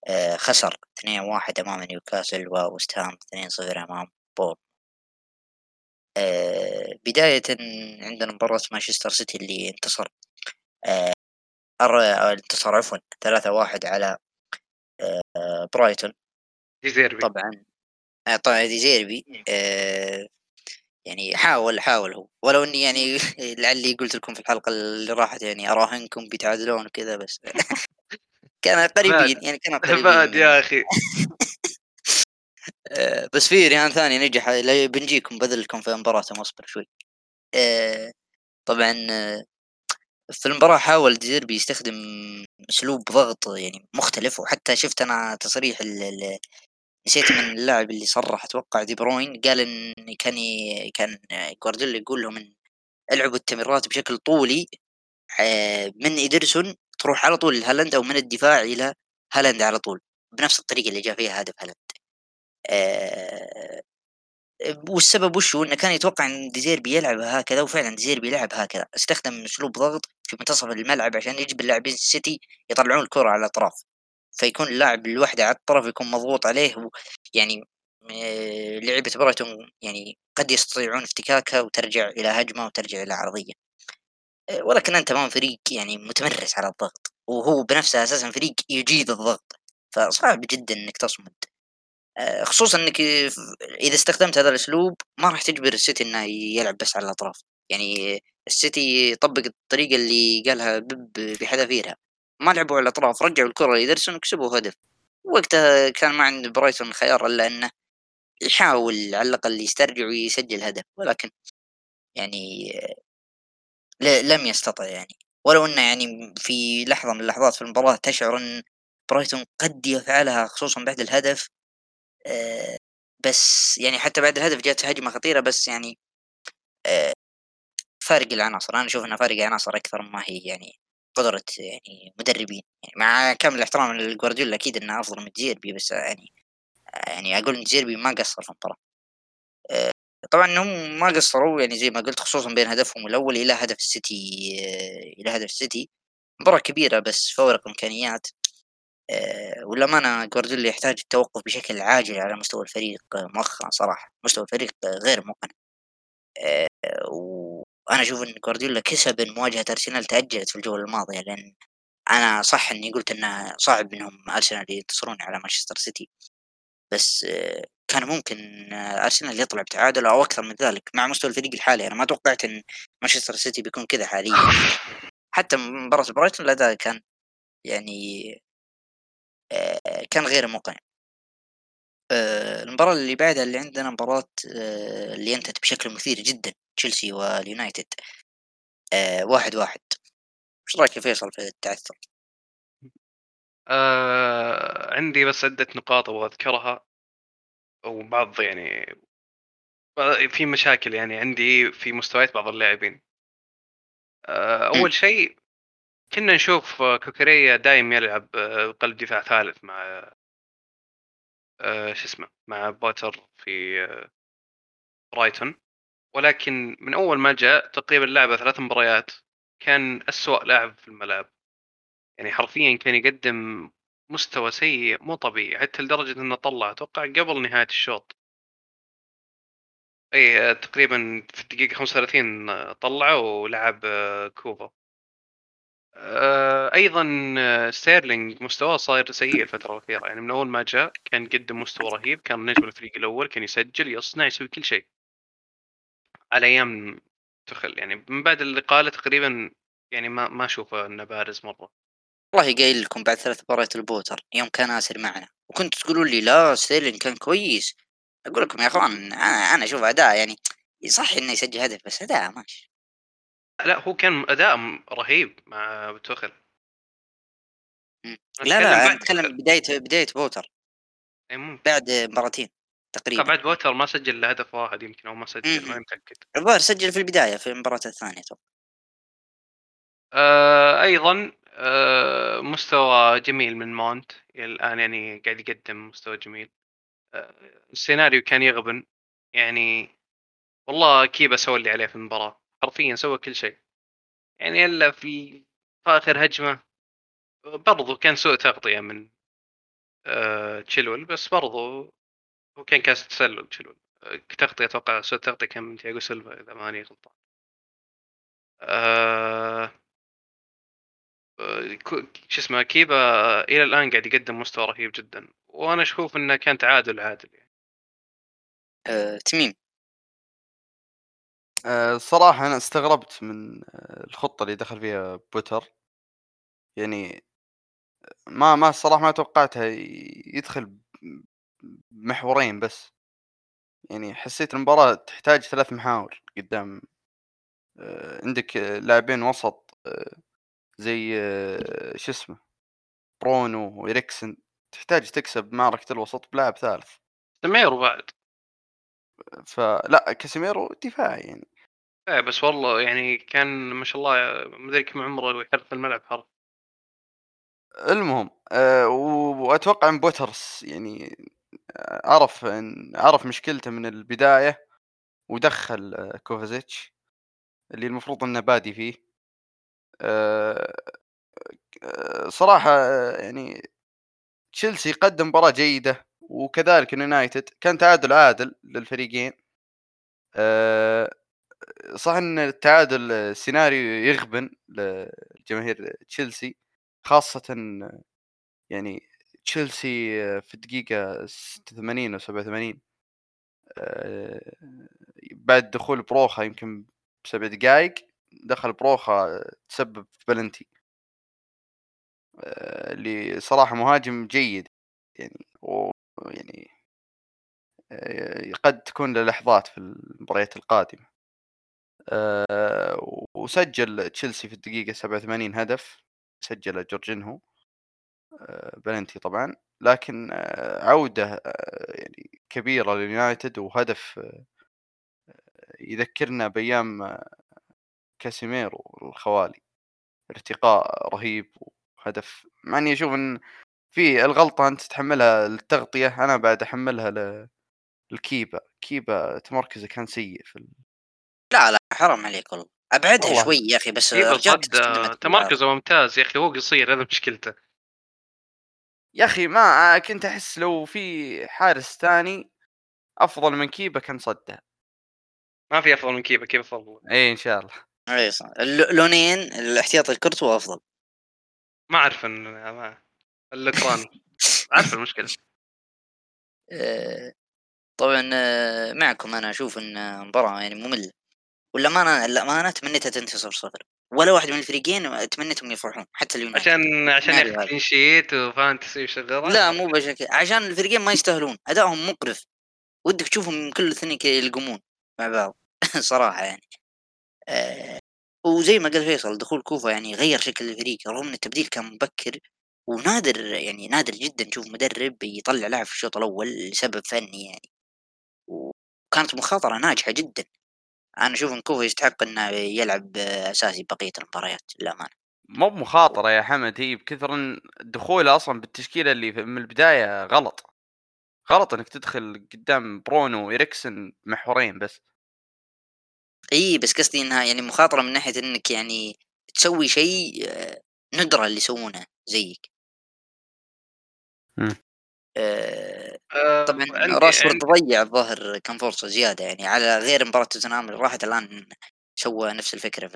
آه، خسر 2-1 أمام نيوكاسل ووست هام 2-0 أمام بور آه، بداية عندنا مباراة مانشستر سيتي اللي انتصر. آه، انتصر عفوا 3-1 على آه، برايتون. دي زيربي طبعا. آه، طبعا دي زيربي آه، يعني حاول حاول هو. ولو إني يعني لعلي قلت لكم في الحلقة اللي راحت يعني أراهنكم بيتعادلون وكذا بس. كان قريبين يعني كانوا قريبين بعد يا أخي. بس في رهان ثاني نجح. بنجيكم بذلكم في مباراته اصبر شوي. طبعا في المباراة حاول ديربي يستخدم أسلوب ضغط يعني مختلف وحتى شفت أنا تصريح ال- نسيت من اللاعب اللي صرح أتوقع دي بروين قال إن كان كان جوارديولا يقول لهم إن ألعبوا التمريرات بشكل طولي آه، من إيدرسون تروح على طول لهالاند أو من الدفاع إلى هالاند على طول بنفس الطريقة اللي جاء فيها هدف هالاند. آه، والسبب وش هو؟ إنه كان يتوقع إن دي زيربي يلعب هكذا وفعلا دي زيربي لعب هكذا. استخدم أسلوب ضغط في منتصف الملعب عشان يجبر لاعبين السيتي يطلعون الكرة على الأطراف. فيكون اللاعب الوحده على الطرف يكون مضغوط عليه ويعني آه، لعبة برايتون يعني قد يستطيعون افتكاكها وترجع إلى هجمة وترجع إلى عرضية. آه، ولكن أنت امام فريق يعني متمرس على الضغط وهو بنفسه أساسا فريق يجيد الضغط. فصعب جدا إنك تصمد. خصوصا إنك إذا استخدمت هذا الأسلوب ما راح تجبر السيتي إنه يلعب بس على الأطراف. يعني السيتي طبق الطريقة اللي قالها بيب بحذافيرها. ما لعبوا على الأطراف رجعوا الكرة لإيدرسون وكسبوا هدف. وقتها كان ما عند برايتون خيار إلا إنه يحاول على الأقل يسترجع ويسجل هدف. ولكن يعني آه، لم يستطع يعني. ولو إنه يعني في لحظة من اللحظات في المباراة تشعر إن برايتون قد يفعلها خصوصا بعد الهدف. آه، بس يعني حتى بعد الهدف جات هجمة خطيرة بس يعني آه، فارق العناصر. أنا أشوف أنها فارق العناصر أكثر ما هي يعني قدرة يعني مدربين. يعني مع كامل الاحترام للجوارديولا أكيد أنه أفضل من جيربي بس يعني يعني أقول إن جيربي ما قصر في المباراة. آه، طبعا هم ما قصروا يعني زي ما قلت خصوصا بين هدفهم الأول إلى هدف السيتي إلى هدف السيتي. مباراة كبيرة بس فوق إمكانيات آه، والأمانة جوارديولا يحتاج التوقف بشكل عاجل على مستوى الفريق آه، مؤخرا صراحة مستوى الفريق آه، غير مقنع. وأنا أشوف إن جوارديولا كسب إن مواجهة أرسنال تأجلت في الجولة الماضية لأن أنا صح إني قلت إنه صعب إنهم أرسنال ينتصرون على مانشستر سيتي. بس كان ممكن أرسنال يطلع بتعادل أو أكثر من ذلك مع مستوى الفريق الحالي. أنا ما توقعت إن مانشستر سيتي بيكون كذا حاليا. حتى مباراة برايتون الأداء كان يعني كان غير مقنع آه، المباراة اللي بعدها اللي عندنا مباراة آه، اللي انتهت بشكل مثير جدا تشيلسي واليونايتد. آه، واحد واحد. إيش رأيك يا فيصل في التعثر؟ آه عندي بس عدة نقاط أبغى أذكرها. وبعض يعني في مشاكل يعني عندي في مستويات بعض اللاعبين. آه أول شيء كنا نشوف آه، كوكريا دايم يلعب آه، قلب دفاع ثالث مع آه، شو اسمه مع بوتر في برايتون. ولكن من أول ما جاء تقريبا لعبة ثلاث مباريات كان أسوأ لاعب في الملعب. يعني حرفيا كان يقدم مستوى سيء مو طبيعي حتى لدرجة إنه طلع أتوقع قبل نهاية الشوط. اي تقريبا في الدقيقة 35 آه، طلع ولعب كوفا. أيضا آه، ستيرلينج مستواه صاير سيء الفترة الأخيرة. يعني من أول ما جاء كان يقدم مستوى رهيب كان نجم الفريق الأول كان يسجل يصنع يسوي كل شيء. على أيام توخل يعني من بعد اللقاء له تقريبا يعني ما ما أشوفه إنه بارز مرة. والله قايل لكم بعد ثلاث مباريات البوتر يوم كان آسر معنا. وكنت تقولون لي لا ستيرلينج كان كويس. أقول لكم يا إخوان أنا أنا أشوف أداء يعني صح إنه يسجل هدف بس أداء ماشي. لا هو كان أداء م- رهيب مع توخل لا لا أتكلم بداية بداية بوتر إيه ممكن. بعد مباراتين تقريبا. بعد بوتر ما سجل إلا هدف واحد يمكن أو ما سجل. ما متأكد. الظاهر سجل في البداية في المباراة الثانية أتوقع آه أيضا آه مستوى جميل من مونت. الآن يعني قاعد يقدم مستوى جميل. آه السيناريو كان يغبن. يعني والله كيبا سوى اللي عليه في المباراة؟ حرفيا سوى كل شيء. يعني إلا في آخر هجمة برضو كان سوء تغطية من آه تشيلويل بس برضو هو كان كاس تسلل تشيلويل آه، تغطية أتوقع سوء تغطية كان من تياجو سيلفا إذا ماني غلطان. آه كو- شو اسمه كيبا إلى الآن قاعد يقدم مستوى رهيب جدا وأنا أشوف إنه كان تعادل عادل يعني. آه، تميم. آه، الصراحة أنا استغربت من آه، الخطة اللي دخل فيها بوتر. يعني ما ما الصراحة ما توقعتها يدخل بمحورين بس. يعني حسيت المباراة تحتاج ثلاث محاور قدام آه، عندك لاعبين وسط زي شو اسمه برونو وإريكسن. تحتاج تكسب معركة الوسط بلاعب ثالث. سميرو بعد. فلا كاسيميرو دفاعي يعني. إيه بس والله يعني كان ما شاء الله مدري كم عمره ويحرق الملعب حرق. المهم و- وأتوقع إن بوتر يعني آه، عرف عرف مشكلته من البداية ودخل آه، كوفاتشيتش اللي المفروض إنه بادي فيه. آه، صراحة يعني تشيلسي قدم مباراة جيدة وكذلك اليونايتد كان تعادل عادل للفريقين. صح إن التعادل سيناريو يغبن لجماهير تشيلسي خاصة يعني تشيلسي في الدقيقة 86 أو 87 آه، بعد دخول بروخا يمكن بسبع دقائق دخل بروخا تسبب في بلنتي. آه، اللي صراحة مهاجم جيد يعني ويعني آه، قد تكون له لحظات في المباريات القادمة. آه، وسجل تشيلسي في الدقيقة 87 هدف سجله جورجينهو آه، بلنتي طبعا لكن آه، عودة يعني كبيرة لليونايتد وهدف يذكرنا بأيام كاسيميرو الخوالي ارتقاء رهيب وهدف. مع إني أشوف إن في الغلطة أنت تتحملها للتغطية أنا بعد أحملها للكيبا كيبا تمركزه كان سيء في ال... لا لا. حرام عليك والله. أبعدها والله. شوي يا أخي بس صد آه، تمركزه ممتاز يا أخي هو قصير هذا مشكلته. يا أخي ما كنت أحس لو في حارس ثاني أفضل من كيبا كان صدها ما في أفضل من كيبا كيبا افضل اي إن شاء الله. اي صح. اللونين الاحتياطي الكرتو أفضل. ما أعرف إن ما الاوكراني عارف المشكلة. آه، طبعا آه، معكم أنا أشوف إن مباراة يعني مملة والأمانة الأمانة تمنيتها تنتهي صفر ولا واحد من الفريقين تمنيتهم يفرحون حتى اليونايتد. عشان عشان السيناريو ياخذ هذا. clean sheet و fantasy وشغلات لا مو بشكل عشان الفريقين ما يستاهلون. أدائهم مقرف. ودك تشوفهم كل الاثنين يلقمون مع بعض. صراحة يعني. آه وزي ما قال فيصل دخول كوفا يعني غير شكل الفريق رغم إن التبديل كان مبكر ونادر يعني نادر جدا نشوف مدرب يطلع لاعب في الشوط الأول لسبب فني يعني. وكانت مخاطرة ناجحة جدا. أنا أشوف إن كوفا يستحق إنه يلعب أساسي بقية المباريات للأمانة. مو بمخاطرة يا حمد هي بكثر إن دخوله أصلا بالتشكيلة اللي من البداية غلط. غلط إنك تدخل قدام برونو وإريكسن محورين بس. إي بس قصدي إنها يعني مخاطرة من ناحية إنك يعني تسوي شيء آه، ندرة اللي يسوونه زيك. مم. طبعا راشفورد ضيع الظاهر كم فرصة زيادة يعني على غير مباراة توتنهام اللي راحت الآن سوى نفس الفكرة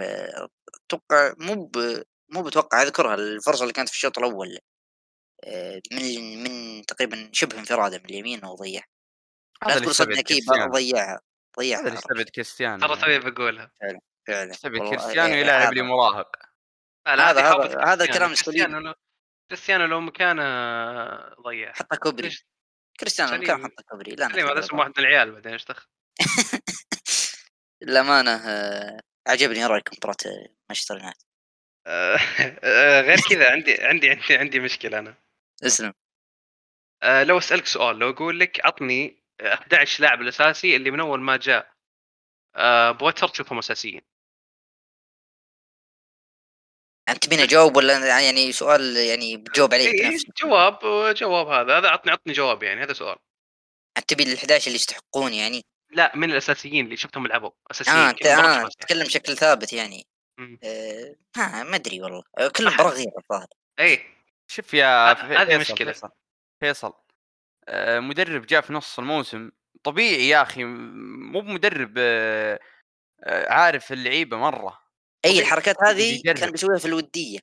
أتوقع مو ب... مو بتوقع أذكرها الفرصة اللي كانت في الشوط الأول آه، من من تقريبا شبه انفراده من اليمين وضيع لا هذا اللي تقول كيبر كريستيانو. ضيعها هذا ضيعها اللي يستبعد كريستيانو ترى يعني. تبي بقولها. فعلا يستبعد والله كريستيانو يلعب لي هذا- مراهق هذا هذا هذا كريستيانو. كلام كريستيانو سليم كريستيانو لو مكانه ضيع. حتى كوبري. كريستيانو. كان حتى كوبري لا هذا اسمه واحد من العيال بعدين إيش دخل؟ للأمانة آه، عجبني رأيكم مباراة مانشستر يونايتد. آه، آه، غير كذا عندي عندي عندي عندي مشكلة أنا. اسلم. آه، لو أسألك سؤال لو أقول لك عطني 11 لاعب الأساسي اللي من أول ما جاء آه، بوتر تشوفهم أساسيين. أنت تبيني أجاوب ولا يعني سؤال يعني بجاوب عليه إيه بنفسي جواب جواب هذا هذا عطني عطني جواب يعني هذا سؤال أنت تبي ال 11 اللي يستحقون يعني لا من الأساسيين اللي شفتهم يلعبوا أساسيين آه كل مباراة آه. تتكلم بشكل ثابت يعني مم. آه ها ما أدري والله آه، كل أحد. مباراة غير الظاهر إيه شوف يا هذه فيصل مشكلة. فيصل, فيصل. آه، مدرب جاء في نص الموسم طبيعي يا أخي مو بمدرب آه، آه، عارف اللعيبة مرة طبيعي الحركات هذه. كان بيسويها في الودية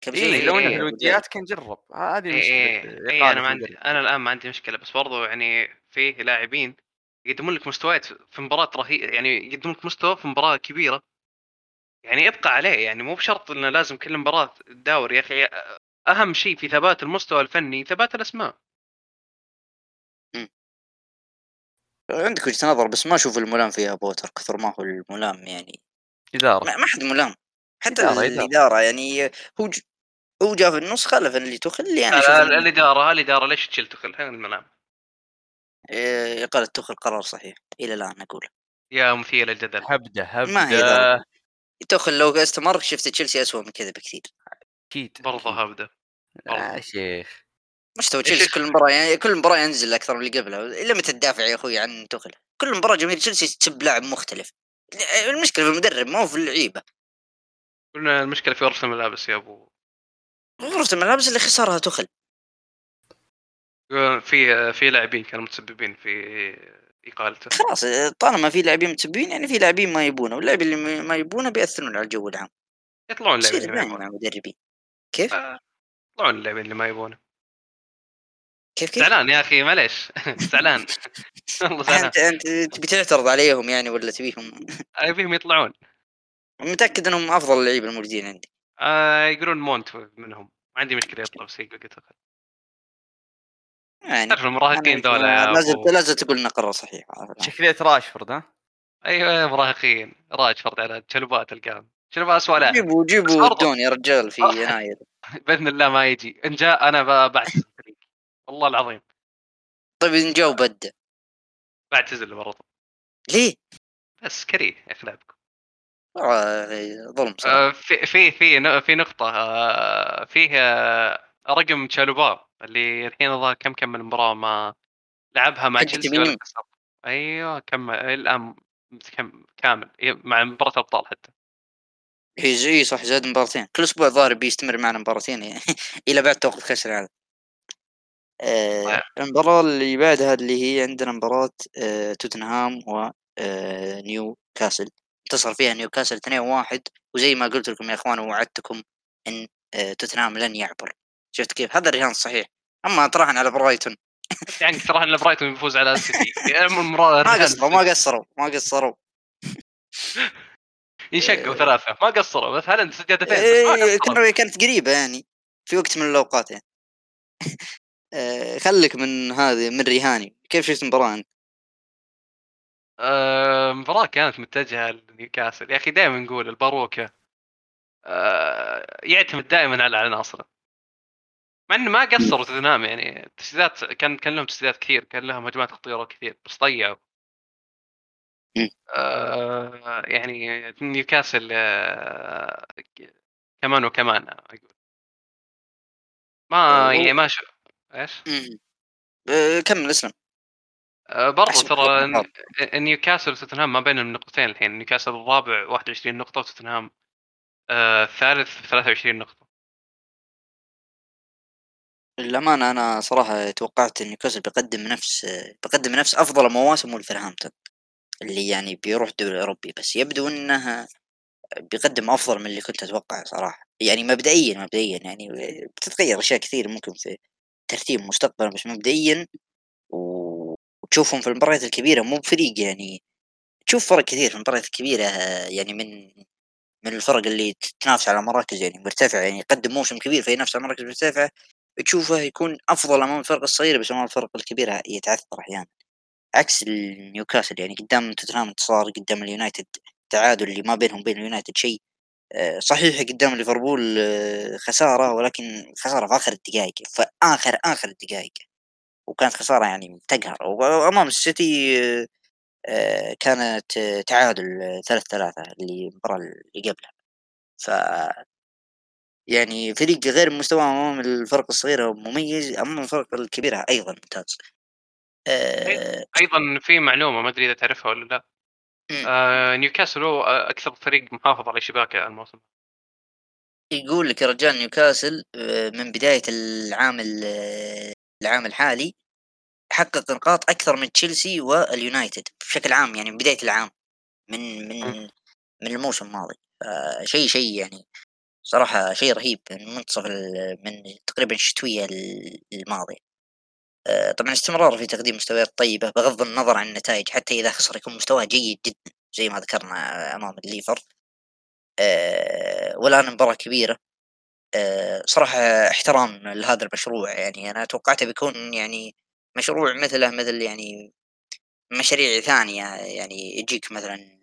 كان بيسويها اي في لو انه إيه، في. الوديات كان جرب هذه إيه مشكلة إيه إقالة أنا ما عندي. أنا الآن ما عندي مشكلة بس برضو يعني فيه لاعبين يقدمون لك مستويات في مباراة رهيبه يعني يقدمون لك مستوى في مباراة كبيرة يعني ابقى عليه يعني مو بشرط إنه لازم كل مباراة تداور يا أخي أهم شيء في ثبات المستوى الفني ثبات الأسماء عندك وجهة نظر بس ما أشوف الملام فيها بوتر كثر ما هو الملام يعني إدارة. ما حد ملام. حتى إدارة- إدارة. الإدارة يعني هو ج... هو جاء في النص خلف اللي تخل يعني لا، الإدارة الإدارة ليش تشيل تخل؟ هنا الملام. إيه، اقاله تخل قرار صحيح إلى الآن أقول يا مثير للجدل. هبدة ما هي هبدة. إدارة. تخل لو استمر شفت تشيلسي اسوء من كذا بكثير. أكيد برضه. هبدة. آه شيخ. مستوى تشيلسي كل مباراة يعني كل مباراة ينزل أكثر من اللي قبلها إلا متى تدافع يا أخوي عن تخل؟ كل مباراة جماهير تشيلسي تسب لاعب مختلف. المشكلة في المدرب مو في اللعيبة. قلنا المشكلة في غرفة الملابس يا أبو. غرفة الملابس اللي خسرها تخل في في لاعبين كانوا متسببين في إقالته. خلاص طالما في لاعبين متسبين يعني في لاعبين ما يبونه واللاعبين اللي ما يبونه بيأثرون على الجو العام. يطلعون يبونه. مع مدربين. كيف؟ آه، يطلعون اللاعبين اللي ما يبونه. كيف كيف؟ زعلان يا أخي معليش. زعلان والله زعلان انت أنت تبي تعترض عليهم يعني ولا تبيهم؟ أبيهم يطلعون. متأكد إنهم أفضل اللعيبه الموجودين عندي. آه يقولون مونت منهم. ما عندي مشكلة يطلع بس يقول قلت لك. يعني تعرف المراهقين ذولا لازم. لازم تقول انه قرار صحيح. شكلية راشفورد ها؟ أيوه مراهقين. راجفرد على تشلبات القام تشلبات اسوء لاعب جيبوا جيبوا. الدون يا رجال في. يناير. بإذن الله ما يجي. إن جاء أنا ب- بعتزل الفريق والله العظيم. طيب ان جاوا بدأ. بعتزل برضه ليه؟ بس كريه اخلاقكم آه، ظلم صراحة. آه في في في في نقطة آه فيه آه رقم تشالوبا اللي الحين الظاهر كم كمل المباراه ما لعبها مع تشيلسي أيوه كمل الآن كم كامل. مع مباراة الأبطال حتى. زي صح زاد مباراتين. كل أسبوع ظاهر بيستمر معنا مباراتين يعني إلى بعد توقف كأس العالم. آه. المباراة اللي بعدها اللي هي عندنا مباراة آه توتنهام و آه نيو كاسل انتصر فيها نيو كاسل 2-1 وزي ما قلت لكم يا إخوان ووعدتكم إن آه توتنهام لن يعبر. شفت كيف؟ هذا الرهان الصحيح أما طرحنا على برايتون. يعني ترى ان برايتون بيفوز على السيتي. يعني ما قصروا ما قصروا ما قصروا. ينشقوا ثلاثة. ما قصروا. بس هل بس ما إيه، كانت قريبة يعني في وقت من الأوقات يعني. آه، خلك من هذه من ريهاني. كيف شفت المباراة أنت؟ آه، المباراة كانت متجهة لنيوكاسل. يا أخي دائما نقول الباروكة آه، يعتمد دائما على عناصره مع إنه ما قصروا توتنهام يعني تسديدات كان كان لهم تسديدات كثير كان لهم هجمات خطيرة كثير بس ضيعوا. آه، يعني نيوكاسل آه، كمان وكمان أقول. ما هو- يعني ما شو إيش؟ آه، كمل اسلم. آه، برضو ترى نيوكاسل وتوتنهام ما بينهم نقطتين الحين. نيوكاسل الرابع 21 نقطة وتوتنهام آه، الثالث 23 نقطة. للأمانة أنا صراحة توقعت إن نيوكاسل بيقدم نفس بيقدم نفس أفضل مواسم ولفرهامبتون اللي يعني بيروح دوري أوروبي. بس يبدو إنه بيقدم أفضل من اللي كنت أتوقع صراحة. يعني مبدئيا مبدئيا يعني بتتغير أشياء كثير ممكن في ترتيب مستقبلا بس مبدئيا وتشوفهم في المباريات الكبيرة مو بفريق يعني تشوف فرق كثير في المباريات الكبيرة يعني من من الفرق اللي تنافس على مراكز يعني مرتفعة يعني يقدم موسم كبير فينافس على مراكز مرتفعة تشوفه يكون أفضل أمام الفرق الصغيرة بس أمام الفرق الكبيرة يتعثر أحيانا. عكس النيوكاسل يعني قدام توتنهام انتصار قدام اليونايتد تعادل اللي ما بينهم وبين اليونايتد شيء صحيح قدام ليفربول آه، خسارة ولكن خسارة في آخر الدقائق في آخر آخر الدقائق. وكانت خسارة يعني تقهر. وأمام السيتي آه، آه، كانت آه، تعادل آه، ثلاث ثلاثة اللي المباراة اللي قبلها. ف يعني فريق غير مستوى أمام الفرق الصغيرة مميز أمام الفرق الكبيرة أيضا ممتاز. آه، أيضا في معلومة ما أدري إذا تعرفها ولا لا. آه، نيوكاسل هو أكثر فريق محافظ على شباكه الموسم. يقول لك يا رجال نيوكاسل آه، من بداية العام ال- العام الحالي حقق نقاط أكثر من تشيلسي واليونايتد بشكل عام يعني من بداية العام من من. من الموسم الماضي. شيء شيء يعني صراحة شيء رهيب من منتصف من تقريبا الشتوية ال- الماضية. آه، طبعا استمرار في تقديم مستويات طيبة بغض النظر عن النتائج حتى إذا خسر يكون مستواه جيد جدا زي ما ذكرنا أمام الليفر. آه، والآن مباراة كبيرة. آه، صراحة احترام لهذا المشروع يعني أنا توقعته بيكون يعني مشروع مثله مثل يعني مشاريع ثانية يعني يجيك مثلا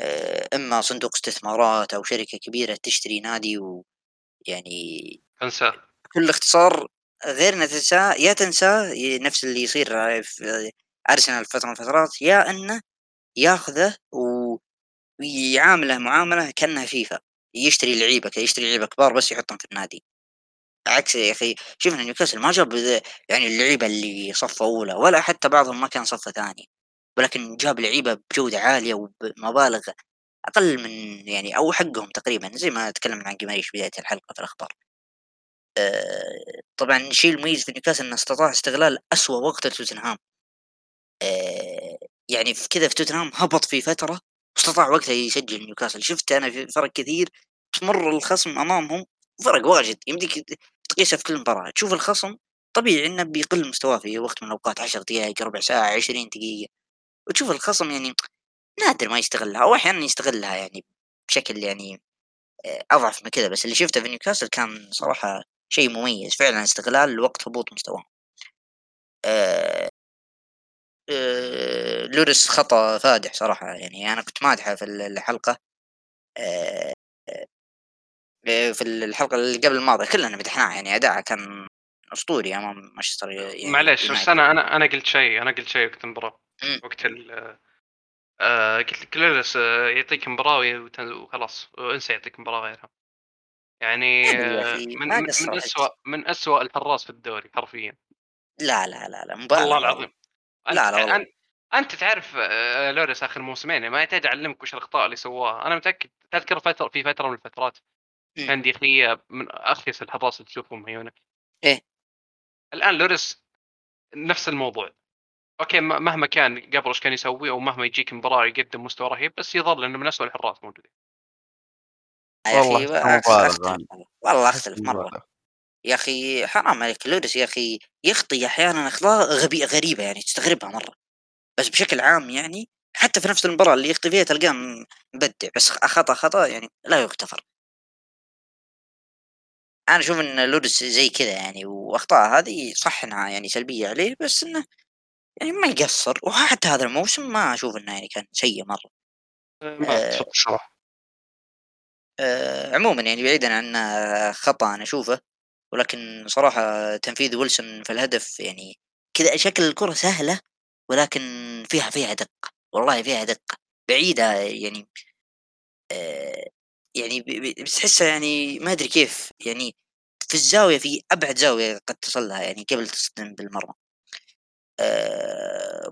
آه، إما صندوق استثمارات أو شركة كبيرة تشتري نادي ويعني انسى بكل اختصار غير انها تنساه يا تنساه نفس اللي يصير في أرسنال فترة من الفترات يا إنه ياخذه ويعامله معاملة كأنها فيفا. يشتري لعيبة يشتري لعيبة كبار بس يحطهم في النادي. عكس يا أخي شفنا نيوكاسل ما جاب يعني اللعيبة اللي صف أولى ولا حتى بعضهم ما كان صف ثاني. ولكن جاب لعيبة بجودة عالية وبمبالغ أقل من يعني أو حقهم تقريبا زي ما تكلمنا عن جماريش بداية الحلقة في الأخبار. طبعا الشيء المميز في نيوكاسل إنه استطاع استغلال أسوأ وقت لتوتنهام. آه، يعني في كذا في توتنهام هبط في فترة واستطاع وقتها يسجل نيوكاسل. شفت أنا في فرق كثير تمر الخصم أمامهم فرق واجد. يمديك تقيسها في كل مباراة. تشوف الخصم طبيعي إنه بيقل مستواه في وقت من الأوقات 10 دقائق ربع ساعة 20 دقيقة. وتشوف الخصم يعني نادر ما يستغلها أو أحيانا يستغلها يعني بشكل يعني آه، أضعف من كذا. بس اللي شفته في نيوكاسل كان صراحة شيء مميز فعلا استغلال وقت هبوط مستواهم آه، آه، لوريس خطأ فادح صراحة يعني أنا كنت مادحه في الحلقة آه، آه، في الحلقة اللي قبل الماضية كلنا مدحناه يعني أداءه كان أسطوري أمام مانشستر يعني معليش بس. أنا أنا أنا قلت شيء أنا قلت شيء وقت المباراة مم. وقت ال آه قلت لك لوريس يعطيك مباراة ويت- وخلاص انسى يعطيك مباراة غيرها يعني آه، من من. اسوء من اسوء الحراس في الدوري حرفيا لا لا لا لا والله. العظيم أنت لا لا والله. أنت, تعرف آه، لوريس آخر موسمين ما يحتاج اعلمك وش الأخطاء اللي سواها أنا متأكد تذكر فترة في فترة من الفترات مم. كان ديخية من أخيس الحراس اللي تشوفهم هيونك إيه. الآن لوريس نفس الموضوع okay مهما كان قبل إيش كان يسوي أو مهما يجيك مباراة يقدم مستوى رهيب بس يظل إنه من اسوء الحراس موجودين يا والله أخي مبالغ اختلف. والله. والله اختلف مره. يا أخي حرام عليك لوريس يا أخي يخطي أحيانا أخطاء غبي غريبة يعني تستغربها مرة بس بشكل عام يعني حتى في نفس المباراة اللي يخطي فيها تلقاه م- مبدع بس خطأ خطأ يعني لا يغتفر أنا أشوف إن لوريس زي كذا يعني وأخطاء هذه صح إنها يعني سلبية عليه بس إنه يعني ما يقصر وحتى هذا الموسم ما أشوف إنه يعني كان سيء مرة ما آه، اتفق عموما يعني بعيدا عن آه، خطأ أنا أشوفه ولكن صراحة تنفيذ ويلسون في الهدف يعني كذا شكل الكرة سهلة ولكن فيها فيها دقة والله فيها دقة بعيدة يعني آه، يعني بتحسها يعني ما أدري كيف يعني في الزاوية في أبعد زاوية قد تصل لها يعني قبل تصدم بالمرمى. آه،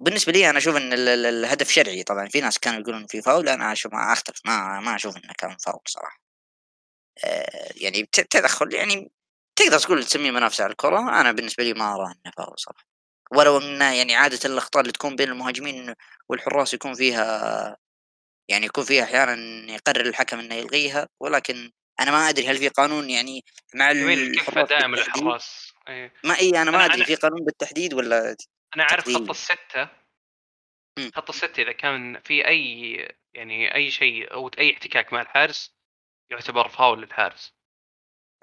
بالنسبة لي أنا أشوف إن ال- ال- الهدف شرعي. طبعا في ناس كانوا يقولون في فاول أنا أشوف ما أختلف. ما ما أشوف إنه كان فاول صراحة. آه، يعني تدخل يعني تقدر تقول تسميه منافسة على الكرة. أنا بالنسبة لي ما أرى إنه فاول صراحة. ولو إنه يعني عادة الأخطاء اللي تكون بين المهاجمين والحراس يكون فيها يعني يكون فيها أحيانا يقرر الحكم إنه يلغيها. ولكن أنا ما أدري هل في قانون يعني مع الحراس دائما للحراس إيه. ما اي أنا ما أنا- أدري أنا- في قانون بالتحديد ولا أنا اعرف خط. الستة. خط الستة إذا كان في أي يعني أي شيء أو أي احتكاك مع الحارس يعتبر فاول للحارس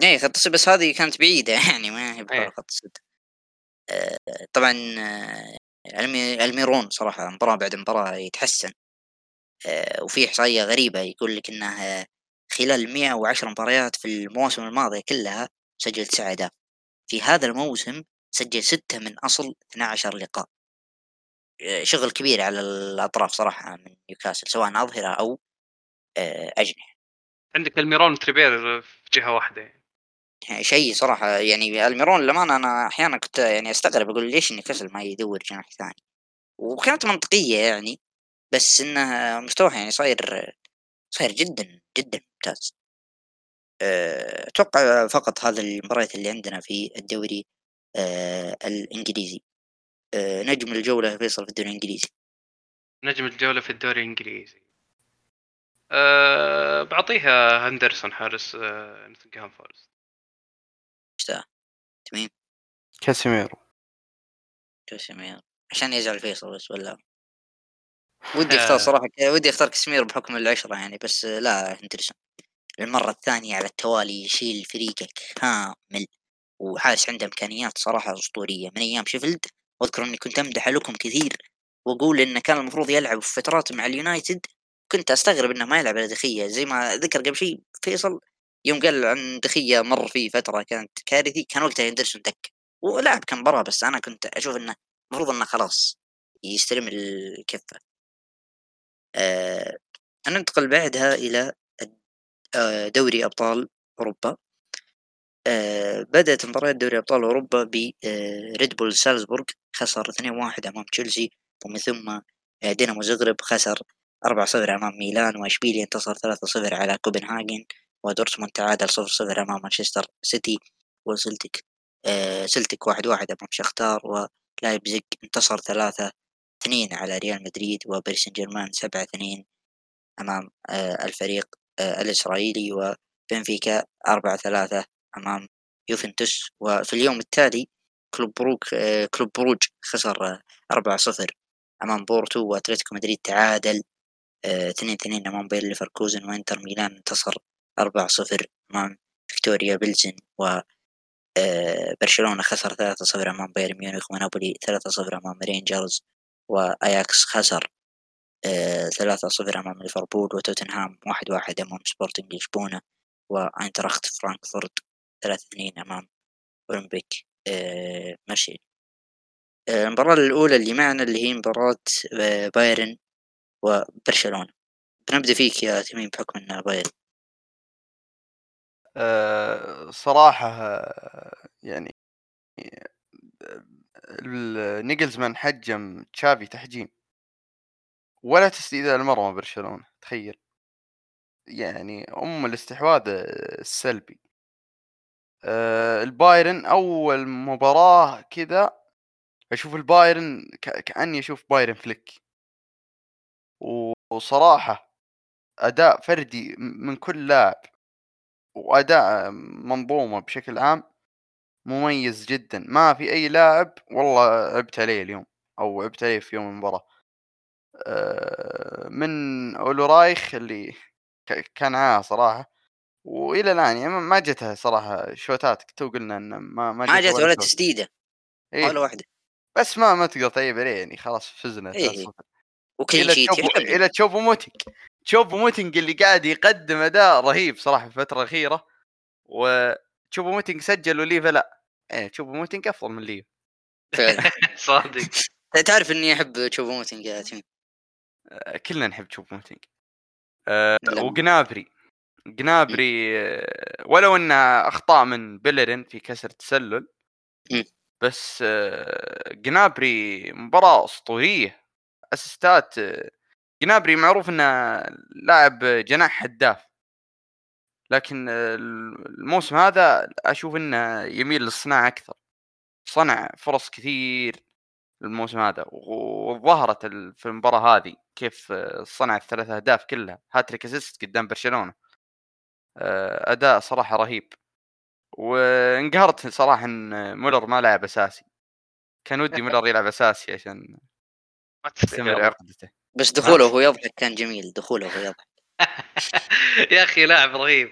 اي خط السد بس هذه كانت بعيدة يعني ما هي إيه. خط السد آه، طبعا آه، المي- الميرون صراحة مباراة بعد مباراة يتحسن آه، وفي إحصائية غريبة يقول لك إنه خلال 110 مباريات في المواسم الماضية كلها سجل تسع أهداف في هذا الموسم سجل ستة من أصل 12 لقاء. آه، شغل كبير على الأطراف صراحة من نيوكاسل سواء أظهرة أو آه، أجنحة. عندك الميرون تريبير في جهة واحدة. يعني. شيء صراحة يعني الميرون للأمانة أنا أحيانا كنت يعني أستغرب أقول ليش نيوكاسل ما يدور جناح ثاني؟ وكانت منطقية يعني بس إنه مستواه يعني صاير صاير جدا جدا ممتاز. أه، أتوقع فقط هذا المباريات اللي عندنا في الدوري أه، الإنجليزي. أه، نجم الجولة فيصل في الدوري الإنجليزي. نجم الجولة في الدوري الإنجليزي. أه بعطيها هندرسون حارس أه نوتنغهام فورست. إيش ذا؟ تمام. كاسيميرو. كاسيميرو عشان يزعل فيصل بس ولا؟ ودي أختار صراحة ودي أختار كاسيميرو بحكم العشرة يعني بس لا هندرسون. المرة الثانية على التوالي يشيل فريقك كامل. وحاسس عنده إمكانيات صراحة أسطورية. من أيام شيفيلد وأذكر إني كنت أمدح لكم كثير وأقول إنه كان المفروض يلعب في فترات مع اليونايتد كنت أستغرب إنه ما يلعب على دخية. زي ما ذكر قبل شيء فيصل يوم قال عن دخية مر فيه فترة كانت كارثي كان وقتها يندرسون دك ولعب كم مباراة بس أنا كنت أشوف إنه المفروض إنه خلاص يستلم الكفة. أه ننتقل بعدها إلى آه، دوري أبطال أوروبا. آه، بدأت مباراة دوري أبطال أوروبا بريد بول سالزبورغ خسر 2-1 أمام تشيلسي ومن ثم آه، دينامو زغرب خسر 4-0 أمام ميلان وإشبيليا انتصر 3-0 على كوبنهاجن ودورتموند تعادل 0-0 أمام مانشستر سيتي وسلتك سلتك 1-1 أمام شختار ولايبزيج انتصر 3 2 على ريال مدريد وباريس سان جيرمان 7 2 أمام الفريق آه، الإسرائيلي وبنفيكا أربعة ثلاثة أمام يوفنتوس وفي اليوم التالي كلوب بروك آه، كلوب بروج خسر أربعة صفر أمام بورتو وأتلتيكو مدريد تعادل آه، اثنين اثنين أمام باير ليفركوزن وإنتر ميلان انتصر أربعة صفر أمام فيكتوريا بلزن و برشلونة خسر ثلاثة صفر أمام بايرن ميونخ ونابولي ثلاثة صفر أمام رينجرز وأياكس خسر آه، ثلاثة صفر أمام ليفربول وتوتنهام واحد واحد أمام سبورتنج لشبونة وأينتراخت فرانكفورت ثلاثة اثنين أمام أولمبيك آه، مارسيل آه، المباراة الأولى اللي معنا اللي هي مباراة بايرن وبرشلونة. بنبدأ فيك يا تميم بحكم أنها بايرن. أه صراحة يعني ناجلزمان حجم تشافي تحجيم ولا تسديد المرمى برشلونة تخيل. يعني أم الاستحواذ السلبي. آه البايرن أول مباراة كذا أشوف البايرن كأني أشوف بايرن فليك. وصراحة أداء فردي من كل لاعب وأداء منظومة بشكل عام مميز جدا. ما في أي لاعب والله عبت عليه اليوم أو عبت عليه في يوم المباراة. آه، من أولرايخ اللي كان عاهة صراحة. وإلى الآن يعني ما جتها صراحة شوتات تو قلنا إنه ما ما, ما جت ولا تسديده إيه؟ ولا واحدة. بس ما ما تقدر تعيب عليه يعني خلاص فزنا إيه. وكل شيء إلى تشوبو موتينج. تشوبو موتينج اللي قاعد يقدم أداء رهيب صراحة في الفترة الأخيرة. وتشوبو موتينج سجل وليفا لا. إيه تشوبو موتينج أفضل من ليفا. صادق. تعرف إني أحب تشوبو موتينج يا تيم؟ كلنا نحب تشوبو موتينج. أه وجنابري. جنابري أه ولو إنه أخطاء من بيلرين في كسر تسلل بس أه جنابري مباراة أسطورية أسيستات أه جنابري معروف إنه لاعب جناح هداف. لكن الموسم هذا أشوف إنه يميل للصناعة أكثر. صنع فرص كثير الموسم هذا وظهرت في المباراة هذه كيف صنع الثلاث أهداف كلها. hat-trick assist قدام برشلونة. آه، أداء صراحة رهيب. وانقهرت صراحة إن مولر ما لعب أساسي. كان ودي مولر يلعب أساسي عشان تستمر عقدته بس دخوله وهو يضحك كان جميل دخوله وهو يضحك. يا أخي لاعب رهيب.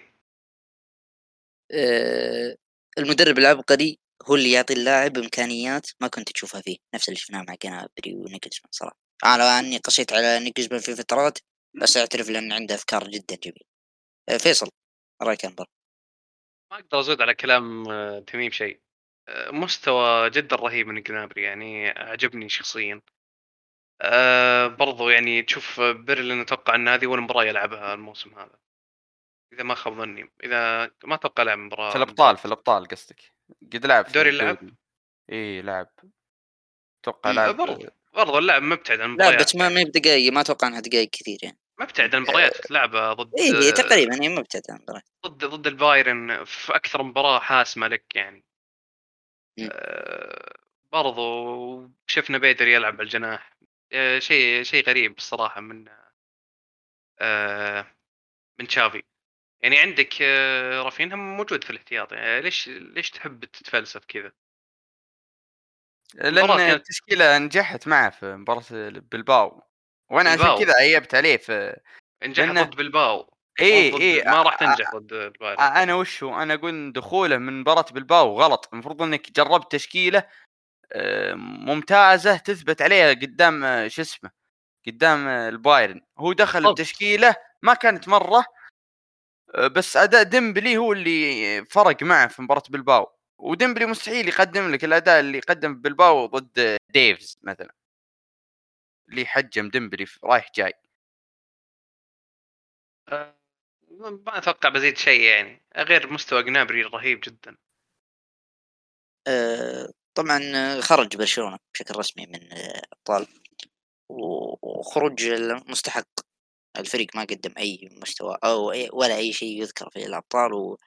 آه، المدرب العبقري هو اللي يعطي اللاعب إمكانيات ما كنت تشوفها فيه. نفس اللي شفناه مع جنابري ونيكلزمان صراحة. أنا أني قصيت على نيكلزمان في فترات بس أعترف لأن عنده أفكار جدا جميلة. آه، فيصل. رأيك انبر ما أقدر أزود على كلام آه، تميم شيء. آه، مستوى جدا رهيب من جنابري يعني عجبني شخصيا. أه برضو يعني تشوف بيرلين أتوقع إن هذه أول مباراة يلعبها الموسم هذا. إذا ما خاب ظني إذا ما أتوقع لعب مباراة في الأبطال في الأبطال قصدك. قد لعب في دوري اللعب؟ إي لعب. أتوقع لعب برضو برضو اللعب مبتعد عن المباريات لا بس ما يعني. بدقائق ما أتوقع إنها دقائق كثير يعني. مبتعد عن المباريات لعبه ضد اي تقريبا هي مبتعد عن المباريات. ضد ضد البايرن في أكثر مباراة حاسمة لك يعني. آه برضو شفنا بيدر يلعب على الجناح آه شيء شيء غريب الصراحة من آه من تشافي. يعني عندك آه، رافينها موجود في الاحتياط. يعني ليش ليش تحب تتفلسف كذا؟ لأن التشكيلة نجحت معه في مباراة بلباو وأنا عشان. كذا عيبت عليه في نجح لأنه- ضد بلباو اي اي ما راح تنجح ضد البايرن. أنا وشو أنا أقول دخوله من مباراة بلباو غلط. المفروض إنك جربت تشكيلة آه، ممتازة تثبت عليها قدام آه، شو اسمه قدام آه، البايرن. هو دخل بالضبط. بتشكيلة ما كانت مرة بس اداء ديمبلي هو اللي فرق معه في مباراة بلباو. وديمبلي مستحيل يقدم لك الأداء اللي قدم في بلباو ضد ديفز مثلا. اللي حجم ديمبلي رايح جاي. آه، ما أتوقع بزيد شيء يعني. غير مستوى جنابري رهيب جدا. آه، طبعا خرج برشلونة بشكل رسمي من أبطال و- وخروج المستحق. الفريق ما قدم أي مستوى أو أي ولا أي شيء يذكر في الأبطال و...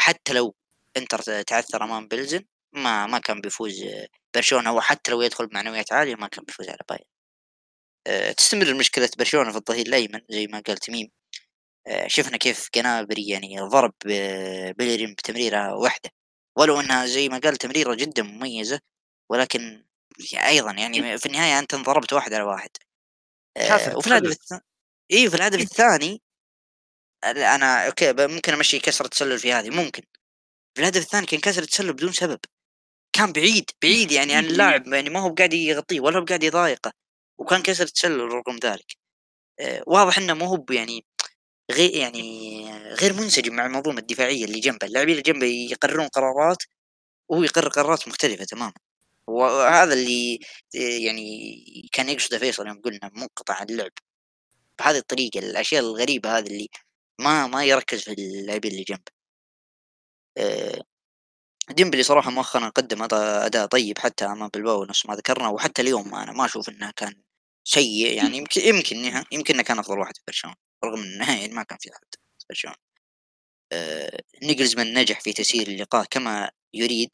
حتى لو إنتر تعثر أمام بلزن ما ما كان بيفوز برشلونة وحتى لو يدخل بمعنويات عالية ما كان بيفوز على بايرن. آه، تستمر مشكلة برشلونة في الظهير الأيمن زي ما قال تميم آه، شفنا كيف جنابري يعني ضرب آه، بيلرين بتمريرة واحدة. ولو إنها زي ما قال تمريرة جدا مميزة ولكن يعني أيضا يعني في النهاية أنت انضربت واحد على واحد. وفي الهدف. الثاني اي في الهدف الثاني لا، أنا أوكي ممكن أمشي كسر تسلل في هذه ممكن. في الهدف الثاني كان كسر تسلل بدون سبب. كان بعيد بعيد يعني عن اللاعب يعني ما هو قاعد يغطيه ولا هو قاعد يضايقه وكان كسر تسلل رغم ذلك. آه، واضح إنه مو هو يعني غير يعني غير منسجم مع المنظومة الدفاعية اللي جنبه. اللاعبين اللي جنبه يقررون قرارات وهو يقرر قرارات مختلفة تماما. وهذا اللي آه، يعني كان يقصده فيصل يوم قلنا منقطع اللعب. بهذه الطريقة الأشياء الغريبة هذه اللي ما ما يركز في اللاعبين اللي جنبه. آه، ديمبلي صراحة مؤخرا قدم أداء طيب حتى أمام بالباو نفس ما ذكرنا وحتى اليوم أنا ما أشوف إنه كان سيء يعني يمكن يمكن يمكن إنه كان أفضل واحد في برشلونة رغم إنه يعني ما كان في أحد في برشلونة. آه، نيجلزمان نجح في تسيير اللقاء كما يريد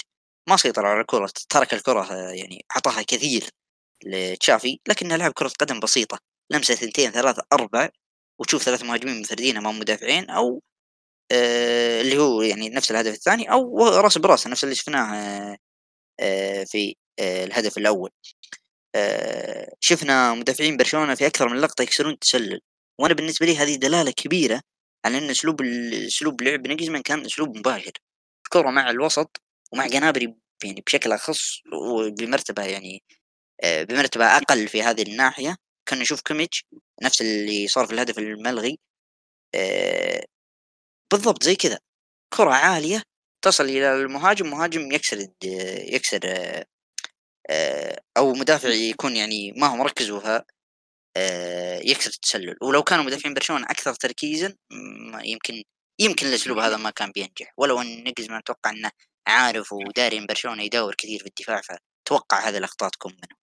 ما سيطر على الكرة ترك الكرة آه، يعني أعطاها كثير لتشافي لكنه لعب كرة قدم بسيطة لمسة ثنتين ثلاثة أربع وتشوف ثلاث مهاجمين منفردين أمام مدافعين أو اللي هو يعني نفس الهدف الثاني أو رأس براس نفس اللي شفناه آه آه في آه الهدف الأول. آه شفنا مدافعين برشلونة في أكثر من لقطة يكسرون التسلل. وأنا بالنسبة لي هذه دلالة كبيرة على أن أسلوب ال- أسلوب لعب نيجزمان كان أسلوب مباشر. الكرة مع الوسط ومع جنابري يعني بشكل أخص وبمرتبة يعني آه، بمرتبة أقل في هذه الناحية. كان نشوف كيميتش نفس اللي صار في الهدف الملغي. آه، بالضبط زي كذا. كرة عالية تصل إلى المهاجم مهاجم يكسر يكسر آه، أو مدافع يكون يعني ما هو مركز وها آه، يكسر التسلل. ولو كانوا مدافعين برشلونة أكثر تركيزا يمكن يمكن الأسلوب هذا ما كان بينجح. ولو أن نجزمان أتوقع أنه عارف وداري أن برشلونة يداور كثير في الدفاع فتوقع هذه الأخطاء تكون منه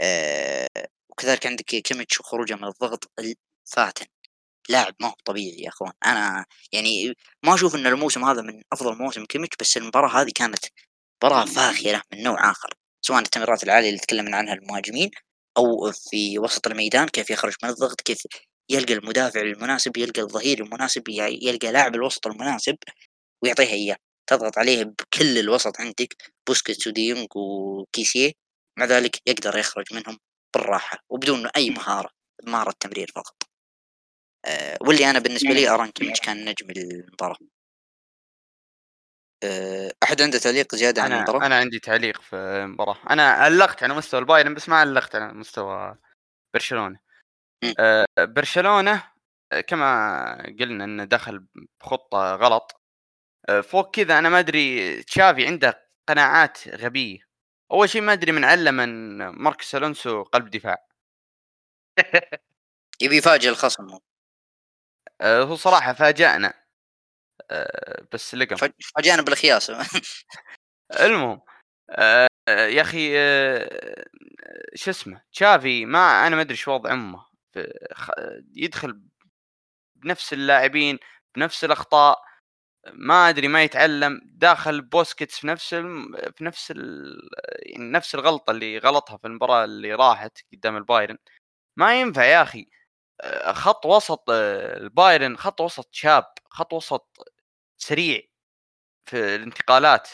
آه، وكذلك عندك كيميتش وخروجه من الضغط الفاتن. لاعب ما هو طبيعي يا أخوان. أنا يعني ما أشوف إن الموسم هذا من أفضل مواسم كيميتش بس المباراة هذه كانت مباراة فاخرة من نوع آخر سواء التمريرات العالية اللي تكلمنا عنها المهاجمين أو في وسط الميدان كيف يخرج من الضغط كيف يلقى المدافع المناسب يلقى الظهير المناسب يلقى لاعب الوسط المناسب ويعطيها إياه. تضغط عليه بكل الوسط عندك بوسكيتس وديونج وكيسيه مع ذلك يقدر يخرج منهم بالراحة وبدون أي مهارة مهارة تمرير فقط. أه واللي أنا بالنسبة لي أرى إن كيميتش كان نجم المباراة؟ أه أحد عنده تعليق زيادة عن المباراة؟ أنا عندي تعليق في المباراة. أنا علقت على مستوى البايرن بس ما علقت على مستوى برشلونة. آه، برشلونة آه، كما قلنا إنه دخل بخطة غلط. آه، فوق كذا أنا ما أدري تشافي عنده قناعات غبية. أول شيء ما أدري من علم ان ماركوس ألونسو قلب دفاع. يبي يفاجئ الخصم. آه، هو صراحة فاجأنا. آه، بس لقم. فاج- فاجأنا بالأخياس. المهم آه، آه، يا أخي آه، شو اسمه تشافي ما أنا ما أدري شو وضع أمه. يدخل بنفس اللاعبين بنفس الأخطاء ما أدري ما يتعلم داخل بوسكيتس في نفس الم... في نفس ال... يعني نفس الغلطة اللي غلطها في المباراة اللي راحت قدام البايرن. ما ينفع يا أخي. آه، خط وسط آه، البايرن خط وسط شاب خط وسط سريع في الانتقالات.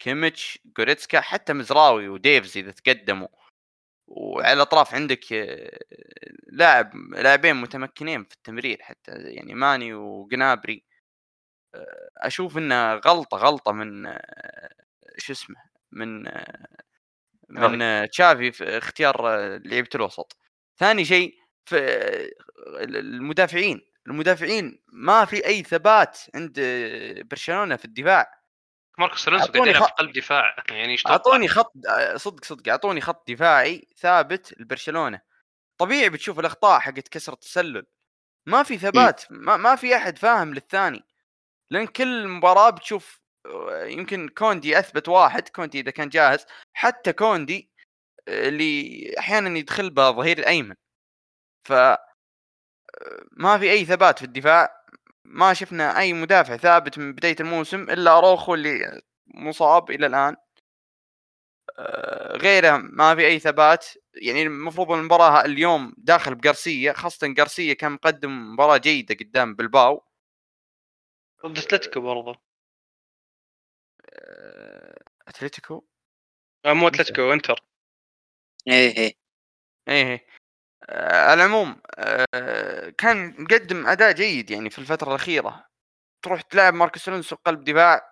كيميتش جوريتسكا حتى مزراوي وديفز إذا تقدموا. وعلى الأطراف عندك آه، لاعب لاعبين متمكنين في التمرير حتى يعني ماني وجنابري. آه، أشوف إنه غلطة غلطة من آه، شو اسمه من من تشافي. في اختيار لعيبة الوسط. ثاني شيء في المدافعين المدافعين ما في أي ثبات عند برشلونة في الدفاع. ماركوس ألونسو قاعد يلعب في قلب دفاع يعني أعطوني خط صدق صدق أعطوني خط دفاعي ثابت لبرشلونة. طبيعي بتشوف الأخطاء حقت كسر التسلل. ما في ثبات ما, ما في أحد فاهم للثاني. لأن كل مباراة بتشوف يمكن كوندي أثبت واحد كوندي إذا كان جاهز حتى كوندي اللي أحيانا يدخل به ظهير الأيمن. ف ما في أي ثبات في الدفاع ما شفنا أي مدافع ثابت من بداية الموسم إلا أروخو اللي مصاب إلى الآن. آه، غيره ما في أي ثبات. يعني المفروض المباراة اليوم داخل بقرسيه خاصة قرسيه كان مقدم مباراة جيدة قدام بلباو. ضد أتلتيكو برضه آه، أتلتيكو؟ آه مو أتلتيكو إنتر. إيه إيه. إيه, إيه. آه على العموم آه كان مقدم أداء جيد يعني في الفترة الأخيرة تروح تلعب ماركوس ألونسو قلب دفاع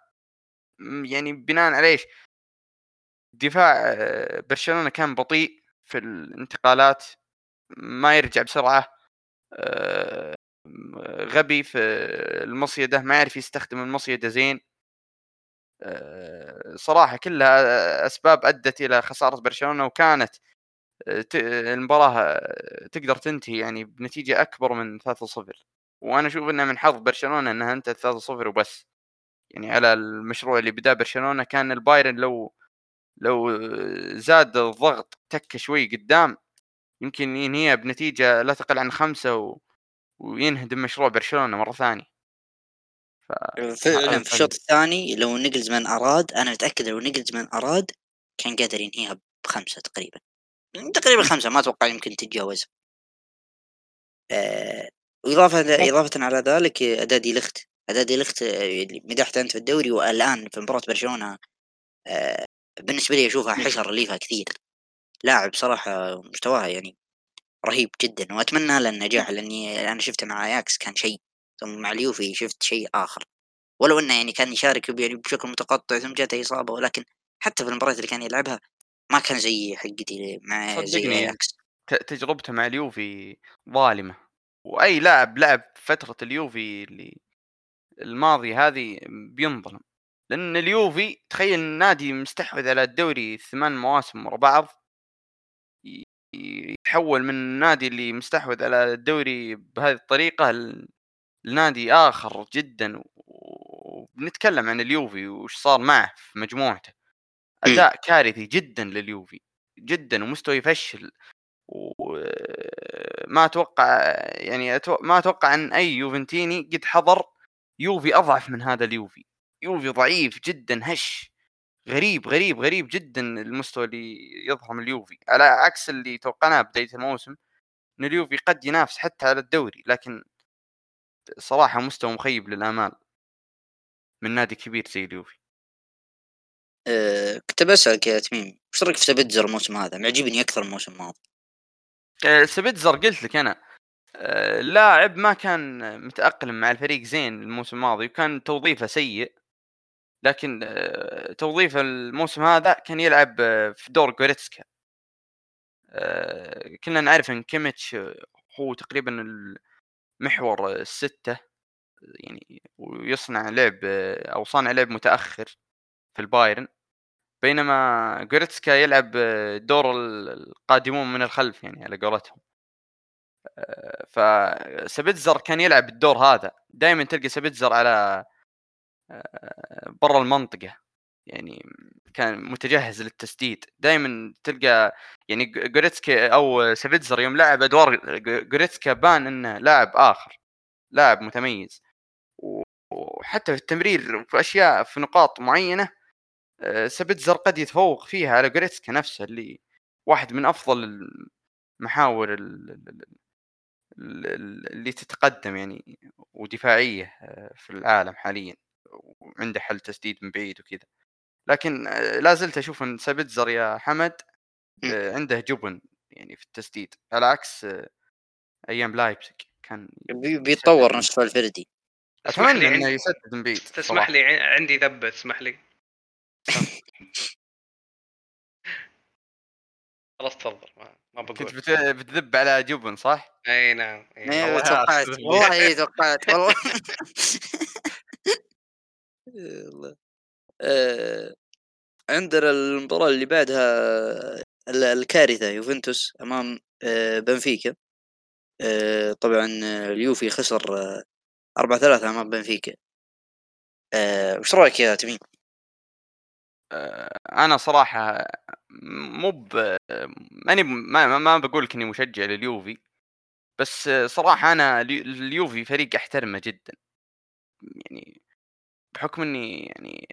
يعني بناء على إيش؟ دفاع آه برشلونة كان بطيء في الانتقالات ما يرجع بسرعة آه غبي في المصيدة ما يعرف يستخدم المصيدة زين آه، صراحة كلها أسباب أدت إلى خسارة برشلونة وكانت المباراة تقدر تنتهي يعني بنتيجة أكبر من 3-0 وأنا أشوف انها من حظ برشلونة إنها أنتهت 3-0 وبس. يعني على المشروع اللي بدأ برشلونة كان البايرن لو لو زاد الضغط تكه شوي قدام يمكن ينهيها بنتيجة لا تقل عن خمسة و... وينهدم مشروع برشلونة مرة ثانية. ف... فعلا في الشوط الثاني لو نيجلزمان أراد أنا متأكد لو نيجلزمان أراد كان قادر ينهيها بخمسة تقريبا. تقريبا خمسة ما أتوقع يمكن تتجاوز. آه واضافة إضافة على ذلك أداء دي لخت أداء دي لخت اللي مدحت أنت في الدوري والآن في مباراة برشلونة آه بالنسبة لي أشوفها حشر ليفها كثير. لاعب صراحة مستواها يعني رهيب جدا وأتمنى له النجاح لأني أنا شفته مع أياكس كان شيء ثم مع اليوفي شفت شيء آخر. ولو إنه يعني كان يشارك يعني بشكل متقطع ثم جاته إصابة ولكن حتى في المباريات اللي كان يلعبها ما كان زي حقتي مع زي اياكس تجربته مع اليوفي ظالمة. وأي لاعب لعب فترة اليوفي اللي الماضي هذه بينظلم. لأن اليوفي تخيل نادي مستحوذ على الدوري ثمان مواسم ورا بعض يتحول من النادي اللي مستحوذ على الدوري بهذه الطريقة لنادي آخر جدا. وبنتكلم عن اليوفي وش صار معه في مجموعته. أداء كارثي جدا لليوفي جدا ومستوى يفشل وما أتوقع يعني. ما أتوقع أن أي يوفنتيني قد حضر يوفي أضعف من هذا اليوفي. يوفي ضعيف جدا هش غريب غريب غريب جدا المستوى اللي يظهر من اليوفي. على عكس اللي توقعناه بداية الموسم إن اليوفي قد ينافس حتى على الدوري لكن صراحة مستوى مخيب للآمال من نادي كبير زي اليوفي. أه كنت بسألك يا تميم. إيش رأيك في سبيتزر الموسم هذا؟ معجبني أكثر من الموسم الماضي أه سبيتزر قلت لك أنا. أه لاعب ما كان متأقلم مع الفريق زين الموسم الماضي وكان توظيفه سيء. لكن توظيفه الموسم هذا كان يلعب في دور جوريتسكا. كنا نعرف إن كيميتش هو تقريبا المحور الستة يعني ويصنع لعب أو صانع لعب متأخر. في البايرن بينما جوريتسكا يلعب دور القادمون من الخلف يعني على قولتهم. آه، فسبيتزر كان يلعب الدور هذا. دائما تلقى سبيتزر على آه، برا المنطقة. يعني كان متجهز للتسديد. دائما تلقى يعني جوريتسكا أو سبيتزر يوم لعب أدوار جوريتسكا بان إنه لاعب آخر لاعب متميز. وحتى في التمرير في أشياء في نقاط معينة سبتزر قد يتفوق فيها على جوريتسكا نفسه اللي واحد من أفضل المحاور اللي تتقدم يعني ودفاعية آه، في العالم حاليا وعنده حل تسديد من بعيد وكذا. لكن آه، لا زلت أشوف إن سابيتزر يا حمد. آه، عنده جبن يعني في التسديد على عكس آه، أيام لايبزيج كان بي- بيتطور نفس فالفيردي اسمح أتمنى لي إنه يسدد مبيت تسمح لي عندي ذبة اسمح لي. خلاص تفضل ما, ما كنت بقول بت- بتذب على جبن صح؟ أي نعم. إيه، والله توقعت. والله إيه، توقعت والله والله. آه، عندنا المباراة اللي بعدها ال- الكارثة يوفنتوس أمام آه، بنفيكا آه، طبعا اليوفي خسر آه، أربعة ثلاثة أمام بنفيكا وش رأيك يا تميم؟ آه، أنا صراحة مو ب ماني ما, ما- بقول لك إني مشجع لليوفي بس صراحة أنا اليو- اليوفي فريق أحترمه جدا. يعني بحكم إني يعني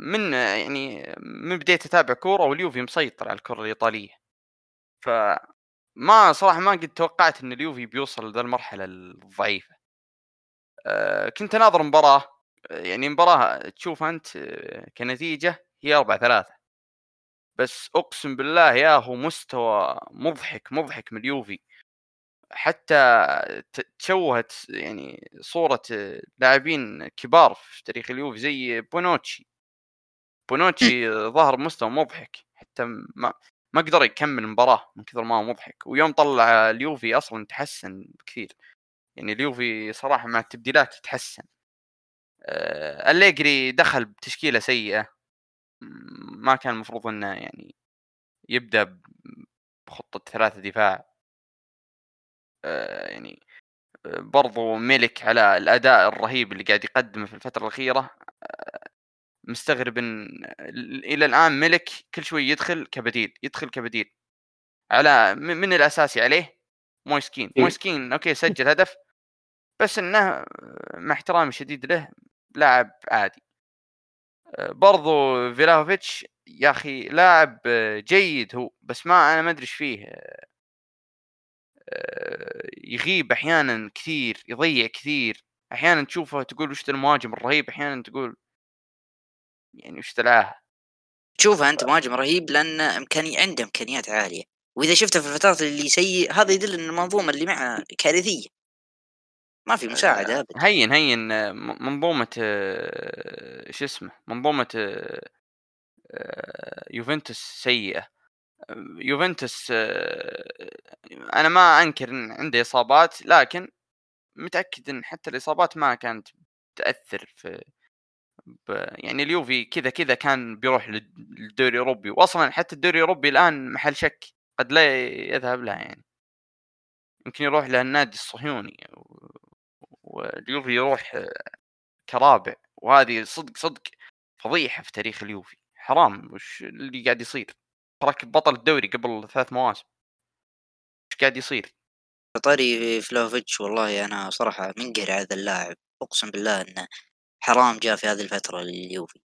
من يعني من بديت أتابع كورة واليوفي مسيطر على الكرة الإيطالية. ف ما صراحة ما قد توقعت إن اليوفي بيوصل لذا المرحلة الضعيفة. آه، كنت أناظر مباراة يعني مباراة تشوف أنت كنتيجة هي 4 3 بس أقسم بالله يا هو مستوى مضحك مضحك من اليوفي حتى تشوهت يعني صورة لاعبين كبار في تاريخ اليوفي زي بونوتشي. بونوتشي ظهر بمستوى مضحك حتى ما ما قدر يكمل المباراة من كثر ما هو مضحك. ويوم طلع اليوفي أصلا تحسن بكثير يعني اليوفي صراحة مع التبديلات تحسن. آه، أليجري دخل بتشكيلة سيئة. م- ما كان المفروض إنه يعني يبدأ ب- بخطة ثلاثة دفاع. آه، يعني آه، برضو ميليك على الأداء الرهيب اللي قاعد يقدمه في الفترة الأخيرة. آه، مستغرب إن ال- إلى الآن ميليك كل شوي يدخل كبديل يدخل كبديل. على من الأساسي عليه مويس كين إيه. مويس كين okay سجل هدف بس إنه مع احترامي الشديد له لاعب عادي. برضو فيلاوفيتش يا أخي لاعب جيد هو بس ما أنا ما أدري إيش فيه. آه، يغيب أحيانا كثير يضيع كثير. أحيانا تشوفه تقول وش المهاجم الرهيب أحيانا تقول يعني وش تلعاه تشوفها أنت مهاجم رهيب لأن إمكاني عنده إمكانيات عالية. وإذا شفته في الفترات اللي سيء هذا يدل أن المنظومة اللي معه كارثية. ما في مساعدة أبدا هين هين آه، م- منظومة آه، شو اسمه منظومة آه، آه، يوفنتوس سيئة. آه، يوفنتوس آه، أنا ما أنكر إن عنده إصابات لكن متأكد إن حتى الإصابات ما كانت تأثر في ب... يعني اليوفي كذا كذا كان بيروح لل- للدوري الأوروبي. واصلا حتى الدوري الأوروبي الآن محل شك قد لا يذهب له يعني. يمكن يروح للنادي الصهيوني. واليوفي يروح آه، كرابع وهذه صدق صدق فضيحة في تاريخ اليوفي. حرام وش اللي قاعد يصير؟ ترك بطل الدوري قبل ثلاث مواسم. إيش قاعد يصير؟ طاري فلوفيتش والله أنا صراحة منقهر هذا اللاعب. أقسم بالله إنه حرام جاء في هذه الفترة لليوفي.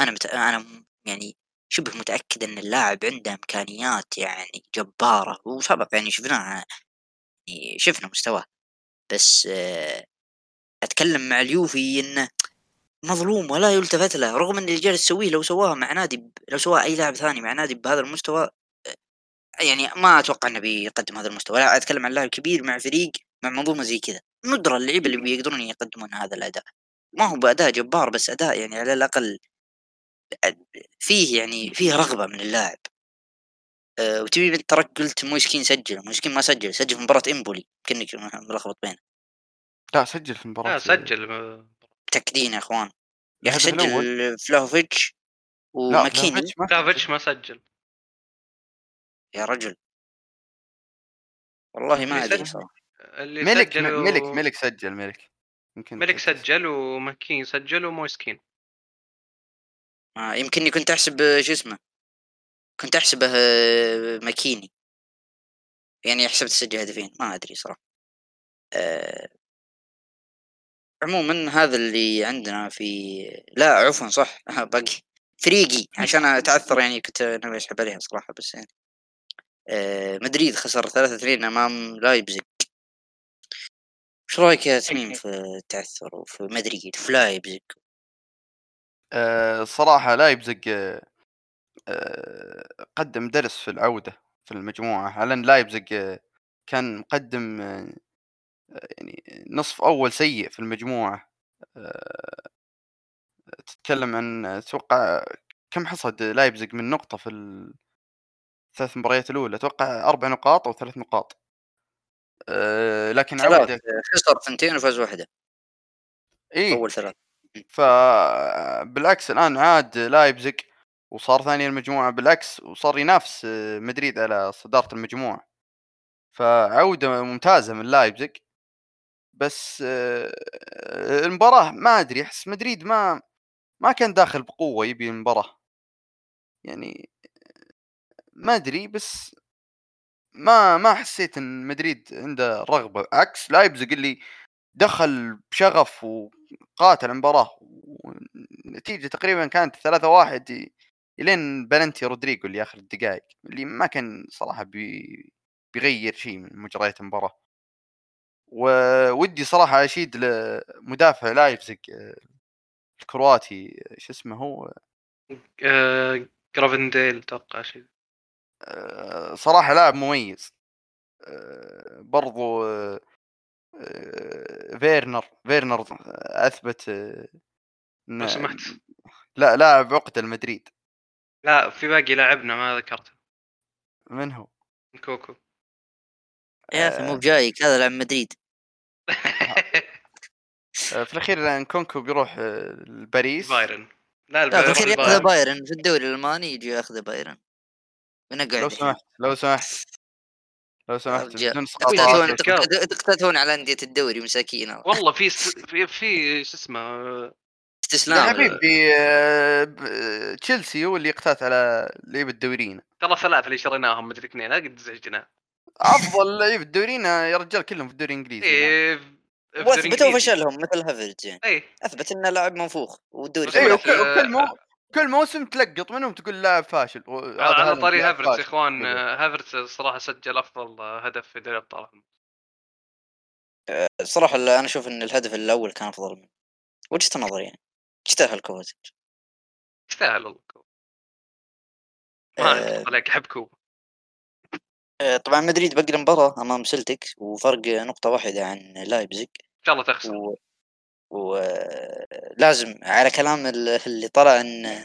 أنا مت... أنا يعني شبه متأكد إن اللاعب عنده إمكانيات يعني جبارة وسبق يعني شفناها يعني شفنا مستواه. بس آه، أتكلم مع اليوفي انه مظلوم ولا يلتفت له رغم إن اللي جالس يسويه لو سواها مع نادي. لو سواها أي لاعب ثاني مع نادي بهذا المستوى يعني ما أتوقع إنه بيقدم هذا المستوى لا أتكلم عن لاعب كبير مع فريق مع منظومة زي كذا. ندرة اللعيبة اللي بيقدرون يقدمون هذا الأداء. ما هو بأداء جبار بس أداء يعني على الأقل فيه يعني فيه رغبة من اللاعب. أه وتبي ترك قلت مويسكين سجل مويسكين ما سجل سجل في مباراة إمبولي كنك ملخبط بينه. لا سجل في مباراه لا سجل آه، متأكدين يا إخوان. يا أخي. سجل فلاوفيتش لا وماكيني. فلافيتش ما سجل. يا رجل. والله ما أدري صراحة. ملك ملك ملك سجل ملك يمكن ملك. سجل ومكين سجل ومويسكين. ما يمكنني كنت أحسب آه، شو اسمه كنت احسبه آه، ماكيني. يعني حسبت سجل هدفين ما أدري صراحة. أه عموما هذا اللي عندنا في لا عفوا صح باقي. فريقي عشان اتعثر يعني كنت ناوي أسحب عليها صراحة بس يعني أه مدريد خسر 3-2 أمام لايبزيج إيش رأيك يا تميم في التعثر وفي مدريد في لايبزيج آه، صراحة لايبزج آه، آه، قدم درس في العودة في المجموعة. لأن لايبزج آه، كان مقدم آه، يعني نصف أول سيء في المجموعة آه، تتكلم عن أتوقع كم حصد لايبزج من نقطة في الثلاث مباريات الأولى؟ أتوقع أربع نقاط أو ثلاث نقاط. آه، لكن عودة خسر ثنتين وفاز واحدة. إيه. أول ثلاث. فبالعكس الآن عاد لايبزيج وصار ثاني المجموعة بالعكس وصار ينافس آه، مدريد على صدارة المجموعة. فعودة ممتازة من لايبزيج. بس آه، المباراة ما أدري أحس مدريد ما ما كان داخل بقوة يبي المباراة. يعني ما أدري بس ما ما حسيت إن مدريد عنده رغبة عكس لايبزيج اللي دخل بشغف وقاتل المباراة والنتيجة تقريبا كانت 3 1 إلين بلنتي رودريجو اللي آخر الدقائق اللي ما كان صراحة بي بيغير شيء من مجريات المباراة. وودي صراحة أشيد لمدافع لايبزيج الكرواتي شو اسمه هو؟ آه، جرافنديل أتوقع شيء. آه، صراحة لاعب مميز. آه، برضو فيرنر فيرنر أثبت لو سمحت. لا لاعب عقده المدريد. لا في باقي لاعبنا ما ذكرته. من هو؟ كوكو يا أخي مو بجايك هذا لاعب مدريد. آه، في الأخير نكونكو بيروح آه، لباريس. بايرن. لا في الأخير يأخذ بايرن. في الدوري الألماني يجي يأخذ بايرن. ونقعد لو سمحت لو سمحت. لو سمحت. بدون تقتتون على أندية الدوري مساكين. والله في في في شو اسمه استسلام. يا حبيبي آه، تشيلسي هو اللي يقتات على لعيبة الدوريين. ترى ثلاثة اللي شريناهم مدري اثنين. قد زعجنا. أفضل لعيبه الدوريين يا رجال كلهم في الدوري الإنجليزي إيه واثبتوا فشلهم مثل هافرتز يعني. إيه. أثبت إنه لاعب منفوخ والدوري إيه وكل مو كل موسم تلقط منهم تقول لاعب فاشل على طاري هافرتز يا إخوان هافرتز الصراحه سجل أفضل هدف في دوري الأبطال. الصراحه أنا أشوف إن الهدف الأول كان أفضل منه. وجهة نظري يعني يستاهل كوفازيتش يستاهل والله ما أه. عليك احب كوبا أه طبعا مدريد بقي المباراة أمام سلتك وفرق نقطة واحدة عن لايبزيج إن شاء الله تخسر. و... ولازم على كلام اللي طلع إن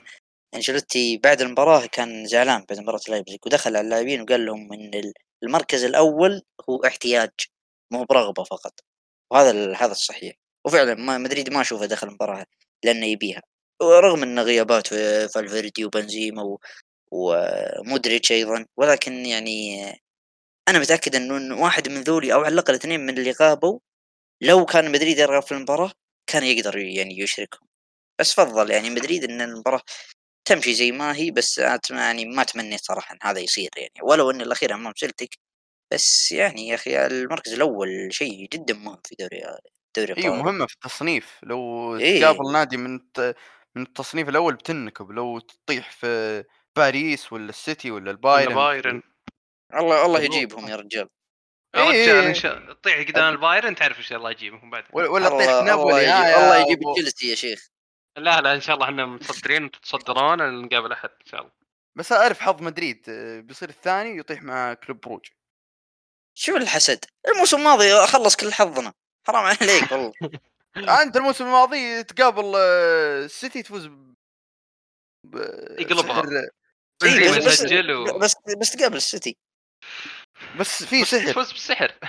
أنشيلوتي بعد المباراة كان زعلان بعد مباراة لايبزيج ودخل على اللاعبين وقال لهم إن المركز الأول هو احتياج مو برغبة فقط. وهذا هذا الصحيح. وفعلا ما مدريد ما أشوفه دخل المباراة لأنه يبيها. ورغم إن غيابات فالفيردي وبنزيما و... ومودريتش أيضا. ولكن يعني أنا متأكد إنه واحد من ذولي أو على الأقل اثنين من اللي غابوا لو كان مدريد يرغب في المباراة كان يقدر يعني يشركهم. بس فضل يعني مدريد إن المباراة تمشي زي ما هي بس يعني ما تمنيت صراحة إن هذا يصير يعني. ولو إن الأخير أمام سلتك بس يعني يا أخي المركز الأول شيء جدا مهم في دوري دوري أيوه مهمة في التصنيف. لو إيه. تقابل نادي من من التصنيف الأول بتنكب. لو تطيح في باريس ولا السيتي ولا البايرن بايرن. الله الله يجيبهم يا رجال. يا رجال إن شاء تطيح قدام البايرن تعرف ان شاء الله يجيبهم بعد. ولا تطيح نابولي. الله يجيب تشيلسي يا شيخ. لا لا إن شاء الله إحنا متصدرين وتتصدرون نقابل أحد إن شاء الله. بس أعرف حظ مدريد بيصير الثاني ويطيح مع كلوب بروج. شو الحسد؟ الموسم الماضي خلص كل حظنا. حرام عليك والله. أنت الموسم الماضي تقابل السيتي تفوز ب... يقلبها. إيه بس, بس, و... بس بس تقابل السيتي. بس في سحر. تفوز بالسحر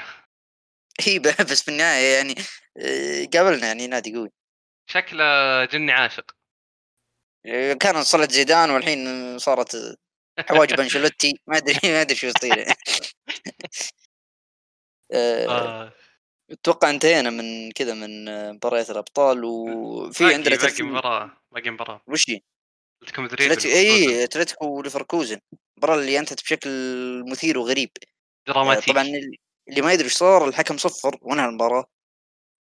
اي بس في النهاية يعني آه، قابلنا يعني نادي قوي. شكله جني عاشق. آه، كان صلت زيدان والحين صارت حواجب انشلوتي ما ادري ما أدري شو يصير. آه. أتوقع انتهينا من كذا من مباريات الأبطال وفي عندنا باقي مباراه باقي مباراة. وش هي؟ اتلتيكو مدريد اي أتلتيكو وليفركوزن. المباراه اللي انتهت بشكل مثير وغريب. دراماتيكي طبعا اللي ما يدري إيش صار الحكم صفر وانهى المباراة.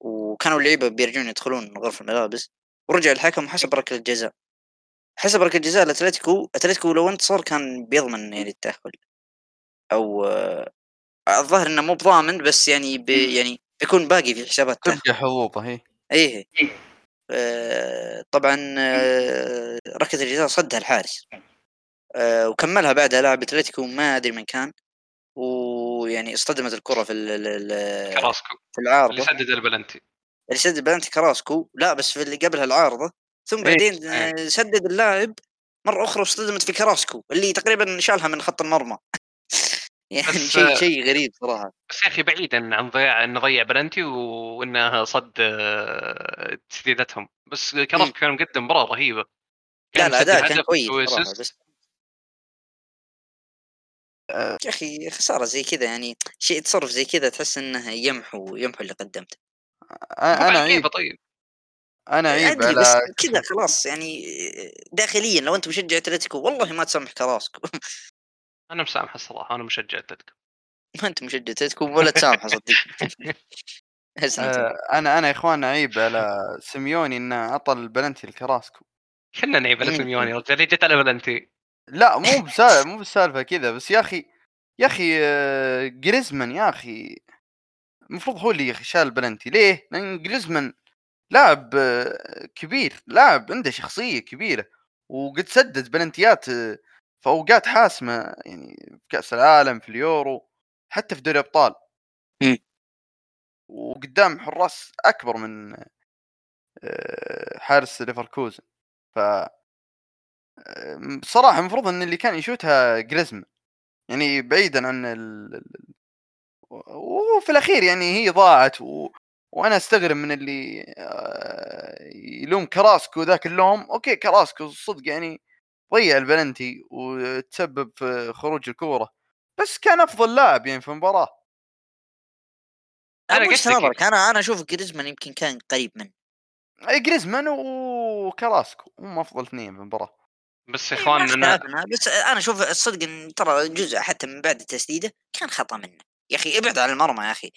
وكانوا اللعيبة بيرجعون يدخلون غرف الملابس. ورجع الحكم وحسب ركله جزاء حسب ركله جزاء الاتلتيكو أتلتيكو لو انتصر كان بيضمن يعني التأهل. أو الظاهر إنه مو بضامن بس يعني بي يعني بيكون باقي في حسابات تبقى حظوظه هي إيه آه، طبعا آه، ركله الجزاء صدها الحارس. آه، وكملها بعدها لاعب أتلتيكو ما أدري من كان. ويعني اصطدمت الكرة في ال- ال- ال- كراسكو. في اللي العارضه سدد البلنتي. اللي سدد بلنتي كراسكو. لا بس في اللي قبلها العارضة. ثم إيه، بعدين إيه. آه، سدد اللاعب مرة أخرى واصطدمت في كراسكو اللي تقريبا شالها من خط المرمى. يعني شيء آه، شيء غريب صراحة. بس يا أخي بعيدا عن ضياع انه ضيع بلنتي وانه صد آه، تسديدتهم. بس كراسكو كان مقدم مباراة رهيبة. لا الاداء كان كويس. بس يا أخي خسارة زي كذا يعني شيء تصرف زي كذا تحس إنه يمحو يمحو اللي قدمته. أنا على عيب كيفه طيب أنا عيب على كذا خلاص يعني داخليا لو أنت مشجع أتلتيكو والله ما تسامح كراسكو. أنا مسامح الصراحة أنا مشجع اتلتيكو ما أنت مشجع اتلتيكو ولا تسامحه صدق آه، أنا أنا يا إخوان عيب على سيميوني إنه عطى البلنتي لكراسكو. كنا نعيب على. سيميوني يا رجال جت على بلنتي. لا مو بسالفه مو بسالفه كذا بس يا أخي يا أخي آه، جريزمان يا أخي. المفروض هو اللي شال البلنتي ليه؟ لأن جريزمان لاعب آه، كبير لاعب عنده شخصية كبيرة وقد سدد بلنتيات آه، في اوقات حاسمه يعني في كأس العالم في اليورو حتى في دوري أبطال. مم. وقدام حراس أكبر من آه، حارس ليفركوزن. ف آه، بصراحه المفروض إن اللي كان يشوتها جريزمان. يعني بعيدا عن ال... ال- وفي الأخير يعني هي ضاعت و... وأنا أستغرب من اللي آه، يلوم كراسكو ذاك اللوم. okay كراسكو صدق يعني ضيع البلنتي وتسبب في خروج الكورة بس كان أفضل لاعب يعني في المباراة. أنا أنا وجهة قصدي نظرك أنا أنا أشوف جريزمان يمكن كان قريب منه. أي جريزمان وكراسكو هم أفضل اثنين في المباراة. بس يا إيه، إخوان اختلفنا بس أنا أشوف الصدق إن ترى جزء حتى من بعد التسديده كان خطأ منه. يا أخي ابعد عن المرمى يا أخي.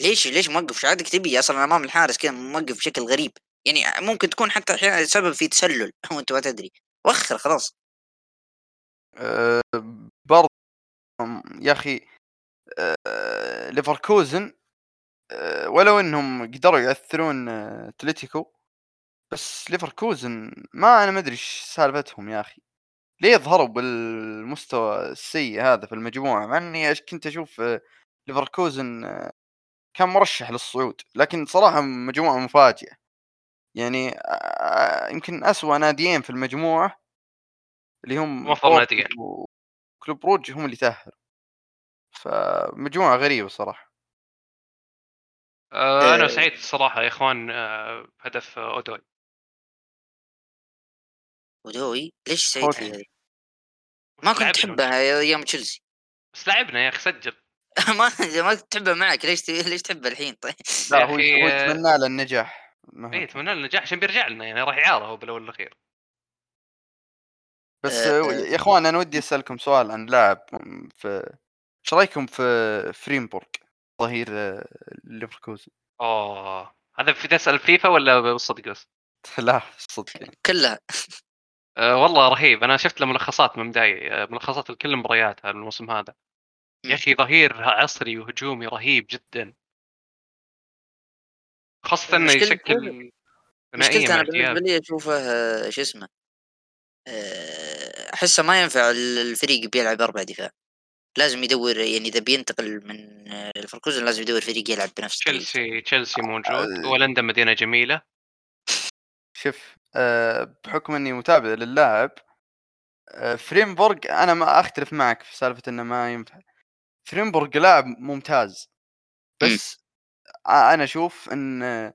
ليش ليش موقف شعادك تبي أصلا أمام الحارس كذا موقف بشكل غريب؟ يعني ممكن تكون حتى أحيانا سبب في تسلل وأنت ما تدري. وخر خلاص. أه برضه يا أخي أه ليفركوزن أه ولو إنهم قدروا ياثرون آه، أتلتيكو بس ليفركوزن ما أنا ما أدري إيش سالفتهم يا أخي. ليه ظهروا بالمستوى السيء هذا في المجموعة؟ مع إني كنت أشوف آه، ليفركوزن آه، كان مرشح للصعود لكن صراحة مجموعة مفاجئة. يعني يمكن أسوأ ناديين في المجموعة اللي هم بورتو ناديين. وكلوب روج هم اللي تأهلوا. فمجموعة غريبة صراحة. آه أنا. سعيد الصراحة يا إخوان آه هدف آه، أودوي؟ ودوي ليش سعيد؟ ما كنت تحبها أيام تشيلسي. بس لعبنا يا أخي سجل. ما ما كنت تحبها معك ليش ليش تحبها الحين؟ طيب. لا هو آه، يتمنى له النجاح. اي أتمنى له النجاح عشان بيرجع لنا يعني راح اعاره هو بالأول والأخير. بس آه، آه، يا إخوان أنا ودي أسألكم سؤال عن لاعب في إيش رأيكم في فريمبورغ ظهير آه، ليفركوزن؟ أوه هذا في تسأل فيفا ولا صدق بس؟ لا صدق كلها. أه والله رهيب. أنا شفت له ملخصات من بداية ملخصات لكل المباريات هذا الموسم هذا. يا أخي ظهير عصري وهجومي رهيب جدا. خاصة إنه يشكل مع أنا بالنسبة لي أشوفه آه، شو اسمه آه، أحسه ما ينفع الفريق بيلعب أربع دفاع. لازم يدور يعني إذا بينتقل من آه، الفركوزن لازم يدور فريق يلعب بنفس تشيلسي تشيلسي موجود. آه. ولندا مدينة جميلة. شوف آه، بحكم إني متابع للاعب آه، فريمبورغ أنا ما أختلف معك في سالفة إنه ما ينفع. فريمبورغ لاعب ممتاز. بس آه، أنا أشوف إن آه،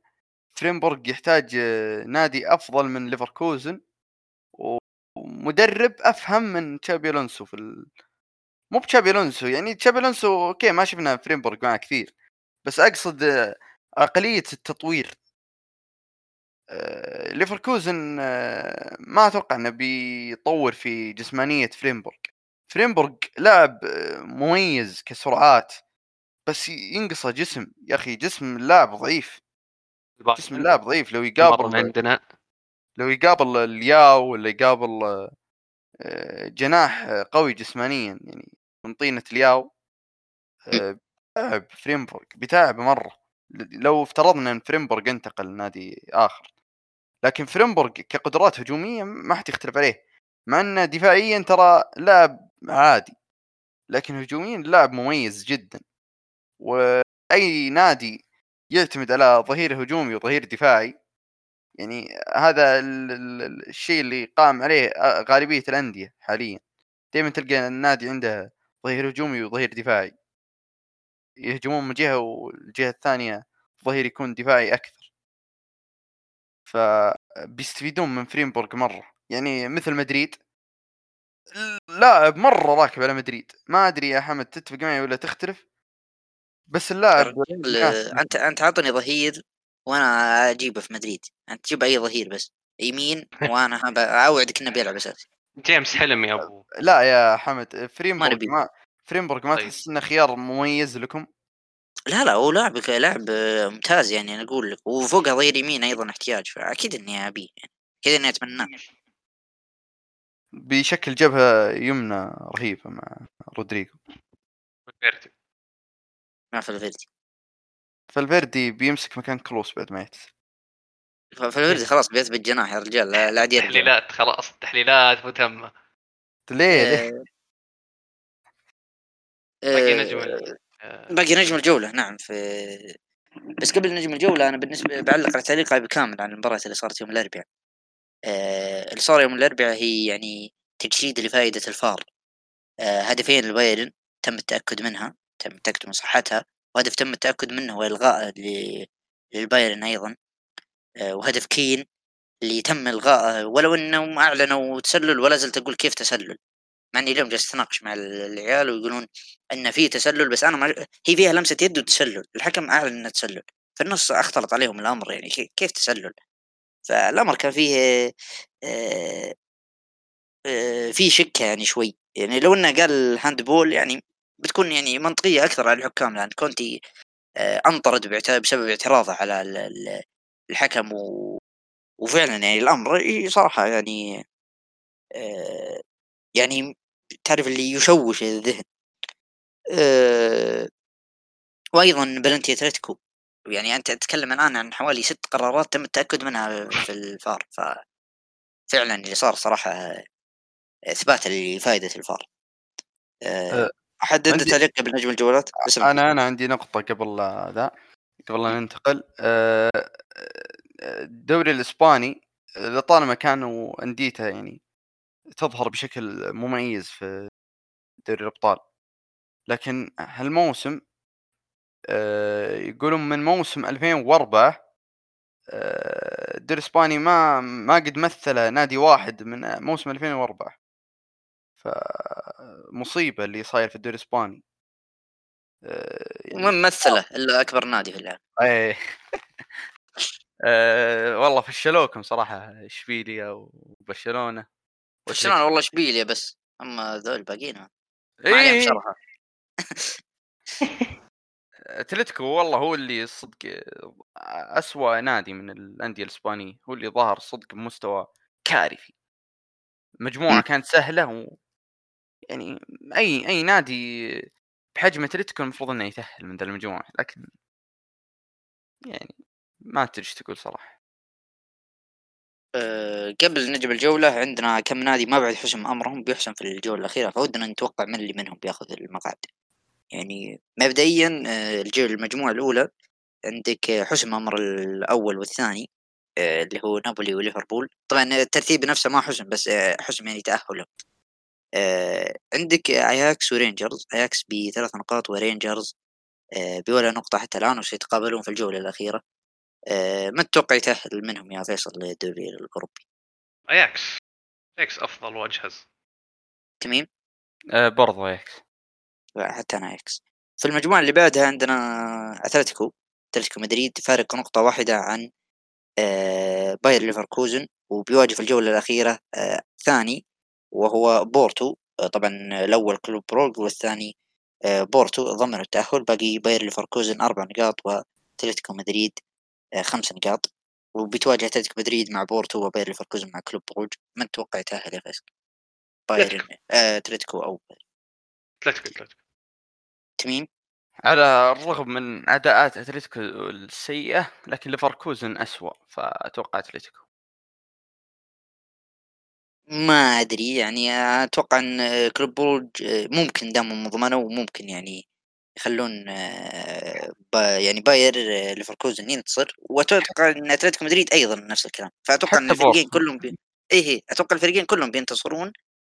فريمبورغ يحتاج آه، نادي أفضل من ليفركوزن ومدرب أفهم من تشابي ألونسو في ال... مو بتشابي ألونسو يعني تشابي ألونسو okay ما شفنا فريمبورغ معه كثير بس أقصد آه، عقلية التطوير. آه، ليفركوزن آه، ما أتوقع إنه بيطور في جسمانية فريمبورغ. فريمبورغ لاعب آه، مميز كسرعات. بس ينقصه جسم. يا أخي جسم اللاعب ضعيف. جسم اللاعب ضعيف. لو يقابل عندنا. لو يقابل لياو ولا يقابل آه، جناح قوي جسمانيا يعني من طينة لياو آه، بيتعب فريمبورغ بيتعب مرة. لو افترضنا إن فريمبورغ انتقل لنادي آخر. لكن فريمبورغ كقدرات هجومية ما حتختلف عليه. مع أنه دفاعيا ترى لاعب عادي. لكن هجوميا لاعب مميز جدا. وأي نادي يعتمد على ظهير هجومي وظهير دفاعي يعني هذا ال- ال- الشيء اللي قام عليه غالبية الأندية حاليا. دائما تلقى النادي عنده ظهير هجومي وظهير دفاعي. يهجمون من جهة والجهة الثانية الظهير يكون دفاعي أكثر. فبيستفيدون من فريمبورغ مرة. يعني مثل مدريد لاعب مرة راكب على مدريد. ما أدري يا حمد تتفق معي ولا تختلف؟ بس اللاعب يناسب. أنت أنت عطني ظهير وأنا أجيبه في مدريد. أنت جيب أي ظهير بس يمين وأنا اوعدك انه بيلعب أساسي. جيمس حلم يا أبو. لا يا حمد فريمبورغ. ما فريمبورغ ما طيب. تحس إنه خيار مميز لكم؟ لا لا هو لاعب لاعب ممتاز يعني أنا أقول لك. وفوقها ظهير يمين أيضا احتياج فأكيد إني ابيه يعني. أكيد إني اتمناه بشكل جبهة يمنى رهيبة مع رودريجو. مع فالفيردي. فالفيردي بيمسك مكان كلوس بعد ما يحتسب فالفيردي خلاص بيثبت جناح يا رجال لا لا تحليلات خلاص تحليلات متمه ليه؟ ليه؟ آه، باقي نجم آه، باقي نجم الجولة نعم في بس قبل نجم الجولة أنا بالنسبة بعلق على تعليق بكامل عن المباراة اللي صارت يوم الأربعاء. آه اللي صار يوم الأربعاء هي يعني تجسيد لفائدة الفار. آه هدفين لبايرن تم التأكد منها. تم التأكد من صحتها وهدف تم التأكد منه وإلغاء ل- للبايرن أيضا. آه وهدف كين اللي تم إلغاءه ولو أنهم أعلنوا تسلل ولا زلت أقول كيف تسلل. مع إني اليوم جالس أتناقش مع العيال ويقولون إن في تسلل بس أنا ما هي فيها لمسة يد وتسلل. الحكم أعلن انه تسلل. في النص اختلط عليهم الأمر يعني كي- كيف تسلل؟ فالأمر كان فيه آه، آه، في شك يعني شوي. يعني لو إنه قال hand ball يعني بتكون يعني منطقية أكثر على الحكام لأن كونتي آه، أنطرد بسبب اعتراضه على ال- ال- الحكم و... وفعلا يعني الأمر صراحة يعني آه، يعني تعرف اللي يشوش الذهن. آه، وأيضا بلنتي أتلتيكو. يعني أنت تتكلم الآن عن حوالي ست قرارات تم التأكد منها في الفار ففعلا اللي صار صراحة إثبات لفائدة الفار. احد عنده عندي- تعليق قبل نجم الجولات. بس أنا أنا عندي نقطة قبل ذا. قبل لا ننتقل. آه، آه، الدوري الإسباني لطالما كانوا أنديته يعني تظهر بشكل مميز في دوري الأبطال. لكن هالموسم آه، يقولون من موسم 2004 آه، الدوري الإسباني ما ما قد مثل نادي واحد من موسم 2004 فمصيبة اللي صاير في الدوري الإسباني. آه، يعني ممثله إلا أكبر نادي في العالم. إيه. آه، والله فشلوكم صراحة. إشبيليا وبرشلونة. برشلونة والله إشبيليا بس أما ذول الباقيين ما إيه عليهم إيه، شرها. أتلتيكو والله هو اللي صدق أسوأ نادي من الأندية الإسبانية. هو اللي ظهر صدق بمستوى كارثي. مجموعة كانت سهلة و... يعني أي أي نادي بحجم اتلتيكو المفروض إنه يتأهل من ذا المجموعة لكن يعني ما تدري تقول صراحة. آه، قبل نجم الجولة عندنا كم نادي ما بعد حسم أمرهم بيحسم في الجولة الأخيرة فودنا نتوقع من اللي منهم بياخذ المقعد. يعني مبدئيا آه، المجموعة الأولى عندك حسم أمر الأول والثاني آه، اللي هو نابولي وليفربول. طبعا الترتيب نفسه ما حسم بس حسم يعني تأهلهم. آه، عندك أياكس ورينجرز أياكس بثلاث نقاط ورينجرز آه، بولا نقطة حتى الآن وسيتقابلون في الجولة الأخيرة. آه، ما تتوقع يتأهل منهم يا فيصل للدوري الأوروبي؟ اياكس اياكس أفضل وأجهز. تميم؟ أه برضو اياكس حتى أنا أياكس في المجموعة اللي بعدها عندنا اتلتيكو اتلتيكو مدريد فارق نقطة واحدة عن آه، باير ليفركوزن وبيواجه في الجولة الأخيرة آه، ثاني. وهو بورتو. آه، طبعا الأول كلوب بروغ والثاني آه، بورتو. ضمن التأهل باقي باير ليفركوزن أربع نقاط وأتلتيكو مدريد آه، خمس نقاط. وبتواجه أتلتيكو مدريد مع بورتو وباير ليفركوزن مع كلوب بروج. من تتوقع يتأهل يا فيصل؟ بايرن أتلتيكو. أو أتلتيكو أتلتيكو. تميم؟ على الرغم من أداءات أتلتيكو السيئة لكن ليفركوزن اسوء فأتوقع أتلتيكو. ما أدري يعني أتوقع إن كلوب ممكن دامهم ضمنوا وممكن يعني يخلون آه، با يعني باير آه، ليفركوزن ينتصر. وأتوقع إن أتلتيكو مدريد أيضا نفس الكلام. فأتوقع إن الفريقين. كلهم بي... اي هي أتوقع الفريقين كلهم بينتصرون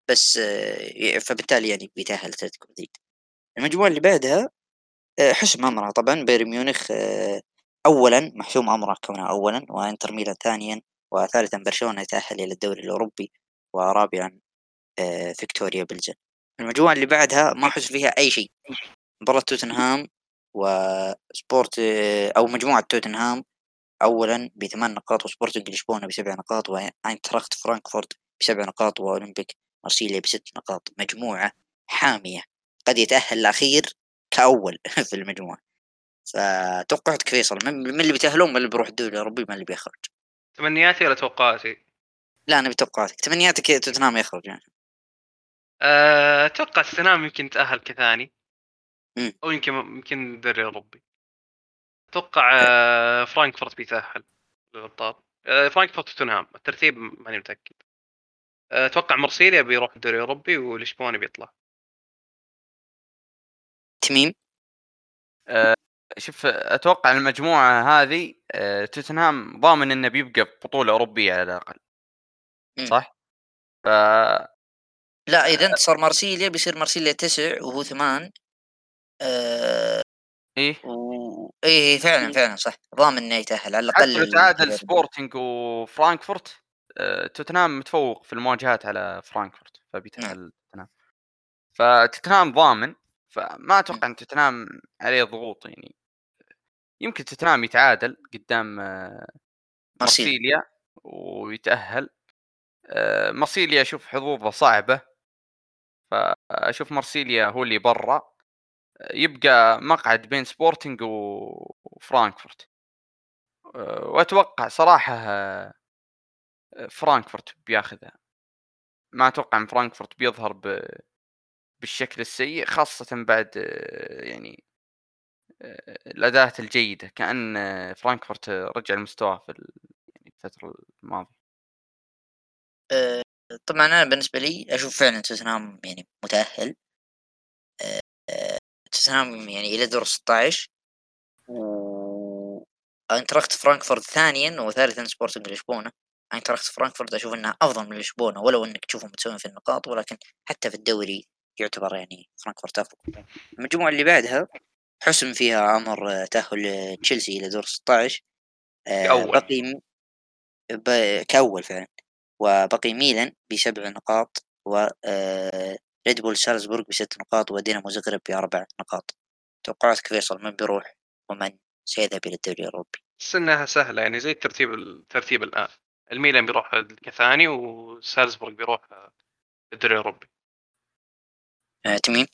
بس آه، فبالتالي يعني بيتأهل أتلتيكو مدريد. المجموعة اللي بعدها حسم امرها طبعا. بايرن ميونخ اولا محسوم امره كونه اولا وإنتر ميلان ثانيا وثالثا برشلونة يتأهل إلى الدوري الأوروبي. ورابعا آه، فيكتوريا بلجن المجموعة اللي بعدها ما حسم فيها أي شيء. مباراة توتنهام وسبورت آه، أو مجموعة توتنهام اولا بثمان نقاط وسبورتنج لشبونه بسبع نقاط وأينتراخت فرانكفورت بسبع نقاط وأولمبيك مارسيليا بست نقاط. مجموعة حامية قد يتأهل الأخير كأول في المجموعة. فتوقعتك فيصل من اللي بيتأهلون من اللي بيروح الدوري الأوروبي من اللي بيخرج. تمنياتي ولا توقعاتي؟ لا أنا بتوقعاتك. تمنياتك توتنهام يخرج يعني. أه، أتوقع توتنهام يمكن تأهل كثاني. أو يمكن يمكن الدوري الاوروبي أتوقع أه، فرانكفورت بيتأهل للابطال أه، فرانكفورت وتوتنهام الترتيب ماني متأكد. أتوقع مرسيليا بيروح الدوري الاوروبي ولشبونه بيطلع. تميم؟ شوف أتوقع المجموعة هذه آه، توتنهام ضامن إنه بيبقى بطولة أوروبية على الأقل. صح؟ ف لا إذا انتصر مارسيليا بيصير مارسيليا تسع وهو ثمان آه إيه. و... إيه فعلا فعلا صح. ضامن إنه يتأهل على حتى الاقل لو تعادل سبورتنج وفرانكفورت آه، توتنهام متفوق في المواجهات على فرانكفورت نعم. فبيتأهل توتنهام. فتوتنهام ضامن فما أتوقع إن توتنهام عليه ضغوط يعني. يمكن توتنهام يتعادل قدام آه، مارسيليا. آه، مارسيليا أشوف حظوظه صعبة فأشوف مارسيليا هو اللي برا. آه، يبقى مقعد بين سبورتنج وفرانكفورت. آه، وأتوقع صراحة آه، فرانكفورت بياخذها. ما أتوقع إن فرانكفورت بيظهر ب... بالشكل السيء خاصة بعد آه، يعني آه، الأداءات الجيدة. كأن آه، فرانكفورت رجع لمستواه في يعني آه طبعا أنا بالنسبة لي أشوف فعلا توتنهام يعني متأهل. آه توتنهام يعني إلى دور 16 و انتراخت فرانكفورت ثانيا وثالثا سبورتنج لشبونة. انتراخت فرانكفورت أشوف إنها أفضل من لشبونة ولو إنك تشوفهم متساويين في النقاط ولكن حتى في الدوري يعتبر يعني فرانكفورت أفضل. المجموعة اللي بعدها حسم فيها أمر تأهل تشيلسي إلى دور 16 آه كأول. بقي ب... كأول فعلا. وبقي ميلان بسبع نقاط و ريد بول سالزبورغ بست نقاط ودينامو زغرب بأربع نقاط. توقعاتك فيصل من بيروح ومن سيذهب إلى الدوري الأوروبي؟ بس إنها سهلة يعني زي الترتيب الترتيب الآن. الميلان بيروح كثاني وسالزبورغ بيروح الدوري الأوروبي. آه، تميم؟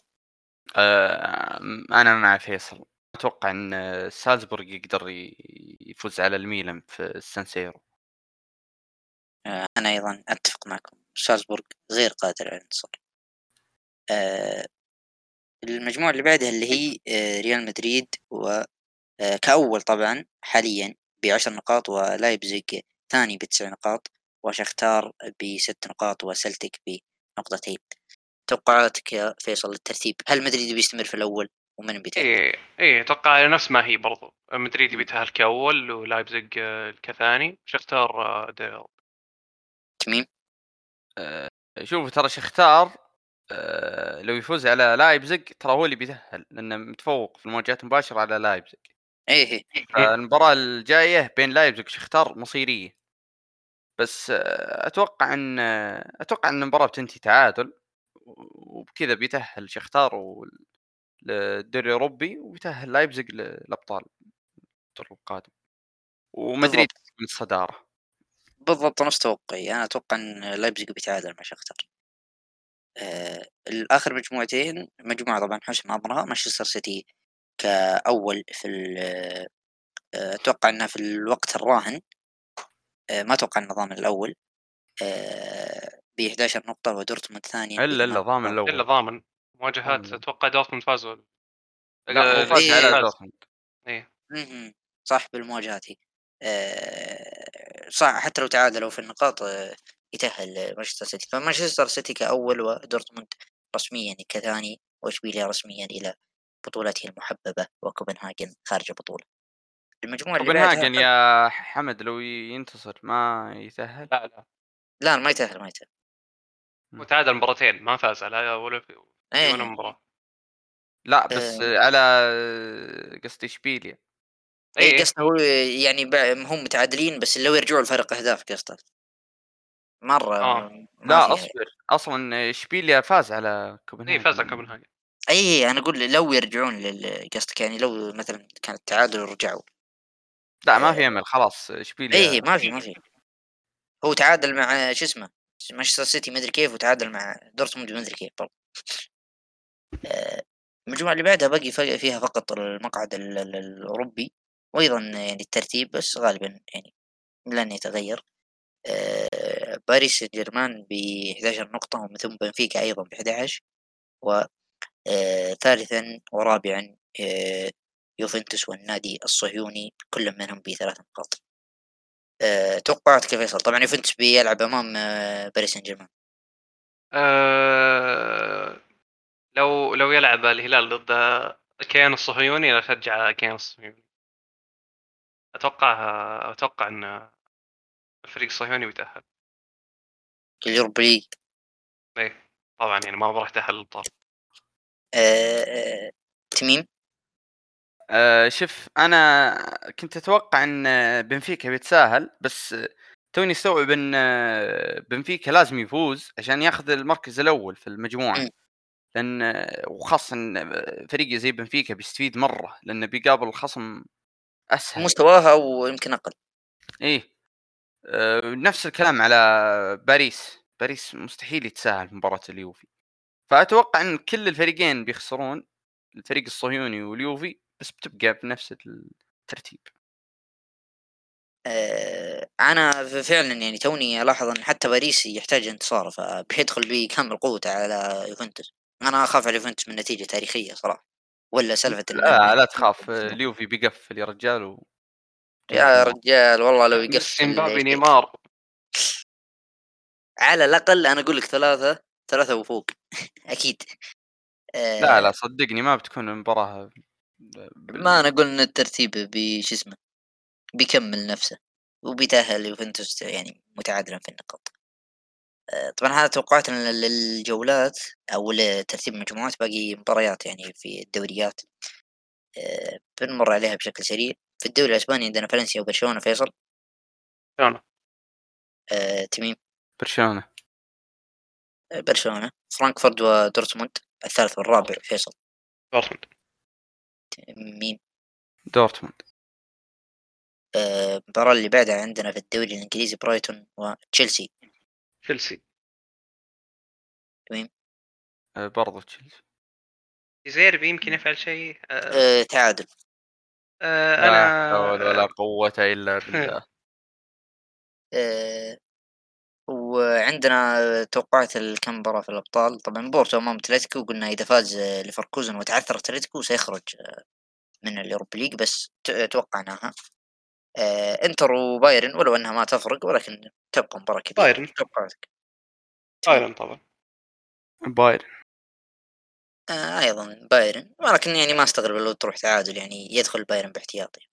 آه، أنا مع فيصل. أتوقع إن آه، سالزبورغ يقدر يفوز على الميلان في السانسيرو أنا أيضا أتفق معكم. سالزبورغ غير قادر على الانتصار. آه، المجموعة اللي بعدها اللي هي آه، ريال مدريد و آه، كأول طبعا حاليا بعشر نقاط ولايبزيج ثاني بتسع نقاط وشختار بست نقاط وسلتك بنقطتين. توقعاتك يا فيصل للترتيب؟ هل مدريد بيستمر في الأول ومن بيتأهل؟ إيه إيه أتوقع نفس ما هي برضو. مدريد بيتأهل كأول ولايبزيج آه، كثاني. شختار آه،. تميم شوف ترى شختار آه، لو يفوز على لايبزيج ترى هو اللي بيتأهل لأنه متفوق في المواجهات المباشرة على لايبزيج. إيه إيه. المباراة الجاية بين لايبزيج وشختار مصيرية. بس آه، أتوقع إن آه، أتوقع إن المباراة بتنتهي تعادل وبكذا بيتأهل شختار وال- للدوري الأوروبي وبيتأهل لايبزيج للأبطال الدور القادم. ومدريد من الصدارة. بالضبط نفس توقعي. أنا أتوقع إن لايبزيج بيتعادل مع شختار آه الآخر مجموعتين مجموعة طبعا حسم امرها مانشستر سيتي كأول في ال- آه، أتوقع إنها في الوقت الراهن. آه ما أتوقع ضامن الأول. آه ب 11 نقطة ودورتموند ثانيا إلا الا ضامن نقاط. إلا الأول ضامن مواجهات. أتوقع دورتموند فازوا لا فاز على. دورتموند. إيه. صح بالمواجهات هي صح حتى لو تعادلوا في النقاط آه، يتأهل مانشستر سيتي. فمانشستر سيتي كأول ودورتموند رسميا كثاني واشبيليا رسميا إلى بطولته المحببة وكوبنهاجن خارج البطولة. المجموعة اللي بعدها كوبنهاجن يا حمد لو ينتصر ما يتأهل؟ لا لا. لا ما يتأهل ما يتأهل. وتعادل مباراتين ما فاز على ولا في إيه. ولا مباراة. لا بس آه. على قصدي اشبيليا اي اي إيه. قصده هو يعني هم متعادلين بس لو يرجعوا لفرق أهداف قصده. مرة آه. ما لا. أصبر. أصلا إشبيليا فاز على اي كوبنهاجن. فاز على كوبنهاجن. اي أنا أقول لو يرجعون لل- قصدك يعني لو مثلا كان التعادل ورجعوا لا ما في أمل خلاص إشبيليا اي ما في ما في. هو تعادل مع شو اسمه؟ مانشستر سيتي مدري كيف وتعادل مع دورتموند مدري كيف برضه. آه، المجموعة اللي بعدها بقي ف- فيها فقط المقعد ال- ال- الأوروبي. وأيضا يعني الترتيب بس غالبا يعني لن يتغير. آه، باريس سان جيرمان ب 11 نقطة ومن ثم بنفيكا أيضا ب 11 و آه، ورابعا آه، يوفنتوس والنادي الصهيوني كل منهم بثلاث نقاط. آه، توقعاتك فيصل؟ طبعا يوفنتوس بيلعب أمام باريس سان جيرمان آه لو لو يلعب الهلال ضد الكيان الصهيوني أنا أشجع الكيان الصهيوني. أتوقع أتوقع إن الفريق الصهيوني بيتأهل. اليوروبا ليج إيه طبعا يعني ما راح يتأهل الابطال آه، آه، تميم؟ آه شوف أنا كنت أتوقع إن بنفيكا بيتساهل بس توني استوعب إن بنفيكا لازم يفوز عشان ياخذ المركز الأول في المجموعة. لأن وخاصة إن فريق زي بنفيكا بيستفيد مرة لأنه بيقابل خصم أسهل. مستواها ويمكن أقل. إيه. آه نفس الكلام على باريس. باريس مستحيل يتساهل في مباراة اليوفي. فأتوقع إن كل الفريقين بيخسرون الفريق الصهيوني واليوفي بس بتبقى بنفس الترتيب. آه، أنا فعلا يعني توني ألاحظ إن حتى باريس يحتاج انتصار فبيدخل بكامل قوته على يوفنتوس. أنا أخاف على يوفنتوس من نتيجة تاريخية صراحة. ولا سالفة لا لا تخاف. اليوفي بيقفل يا رجال و... يا رجال والله لو يقفل مبابي إيش فيك؟ نيمار. على الأقل أنا أقول لك ثلاثة ثلاثة وفوق. أكيد. آه، لا لا صدقني ما بتكون المباراة بال- ما أنا أقول إن الترتيب بش اسمه بيكمل نفسه وبيتأهل يوفنتوس يعني متعادلا في النقاط. آه، طبعا هذا توقعاتنا لل- للجولات أو لترتيب المجموعات باقي مباريات يعني في الدوريات. آه، بنمر عليها بشكل سريع. في الدوري الأسباني عندنا فالنسيا وبرشلونة فيصل؟ شلون؟ آه، تميم؟ برشلونة. آه، برشلونة. فرانكفورت ودورتموند. الثالث والرابع فيصل؟ دورتموند. تميم؟ دورتموند. آه، المباراة اللي بعدها عندنا في الدوري الإنجليزي برايتون وتشيلسي تشيلسي آه، برضو تشيلسي دي زيربي يمكن يفعل شيء آه آه، تعادل. آه لا حول أنا ولا قوة إلا بالله. آه، وعندنا توقعات الكم مباراة في الأبطال. طبعا بورتو أمام أتلتيكو قلنا إذا فاز آه، ليفركوزن وتعثر أتلتيكو سيخرج آه، من اليوروبا ليج بس ت- توقعناها. آه، إنتر وبايرن ولو إنها ما تفرق ولكن تبقى مباراة كبيرة. بايرن. توقعاتك؟ بايرن طبعا. بايرن. آه أيضا بايرن. ولكن يعني ما أستغرب لو تروح تعادل يعني يدخل بايرن باحتياطي.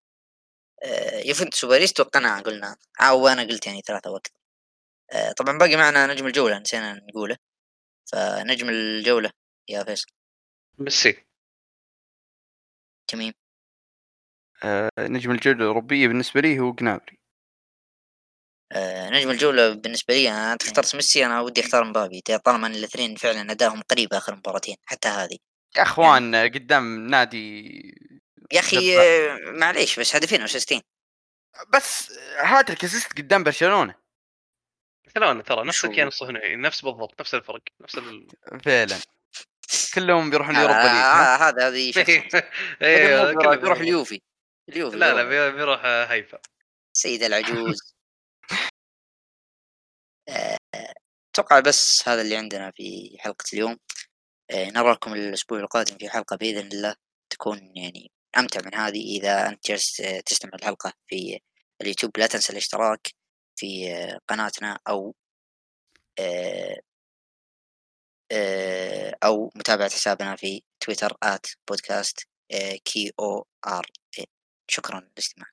آه يوفنتوس وباريس توقعنا قلنا أو أنا قلت يعني ثلاثة وقت. آه طبعا باقي معنا نجم الجولة نسينا نقوله. فنجم الجولة يا فيصل. ميسي. تميم آه، نجم الجولة الأوروبية بالنسبة لي هو جنابري آه نجم الجولة بالنسبة لي أنا أنت اخترت ميسي أنا ودي أختار مبابي طالما أن الاثنين فعلا أدائهم قريب آخر مباراتين حتى هذه يا أخوان آه، قدام نادي يا. آه معليش بس هدفين و assistين بس hat-trick assist قدام برشلونة برشلونة ترى نفس؟ الكيان الصهيوني نفس بالضبط نفس الفرق نفس ال... فعلا كلهم بيروحون ال Europa League؟ آه، هذا هذه بيروح بيروح. اليوفي اليوفي لا لا بيروح. بي- بيروح آه، هيفا. سيد العجوز. آه، أتوقع بس هذا اللي عندنا في حلقة اليوم. آه، نراكم الأسبوع القادم في حلقة بإذن الله تكون يعني أمتع من هذه. إذا أنت جالس تستمع الحلقة في اليوتيوب لا تنسى الاشتراك في قناتنا أو آه، أو متابعة حسابنا في تويتر آت بودكاست كي أو آر. شكرا للاستماع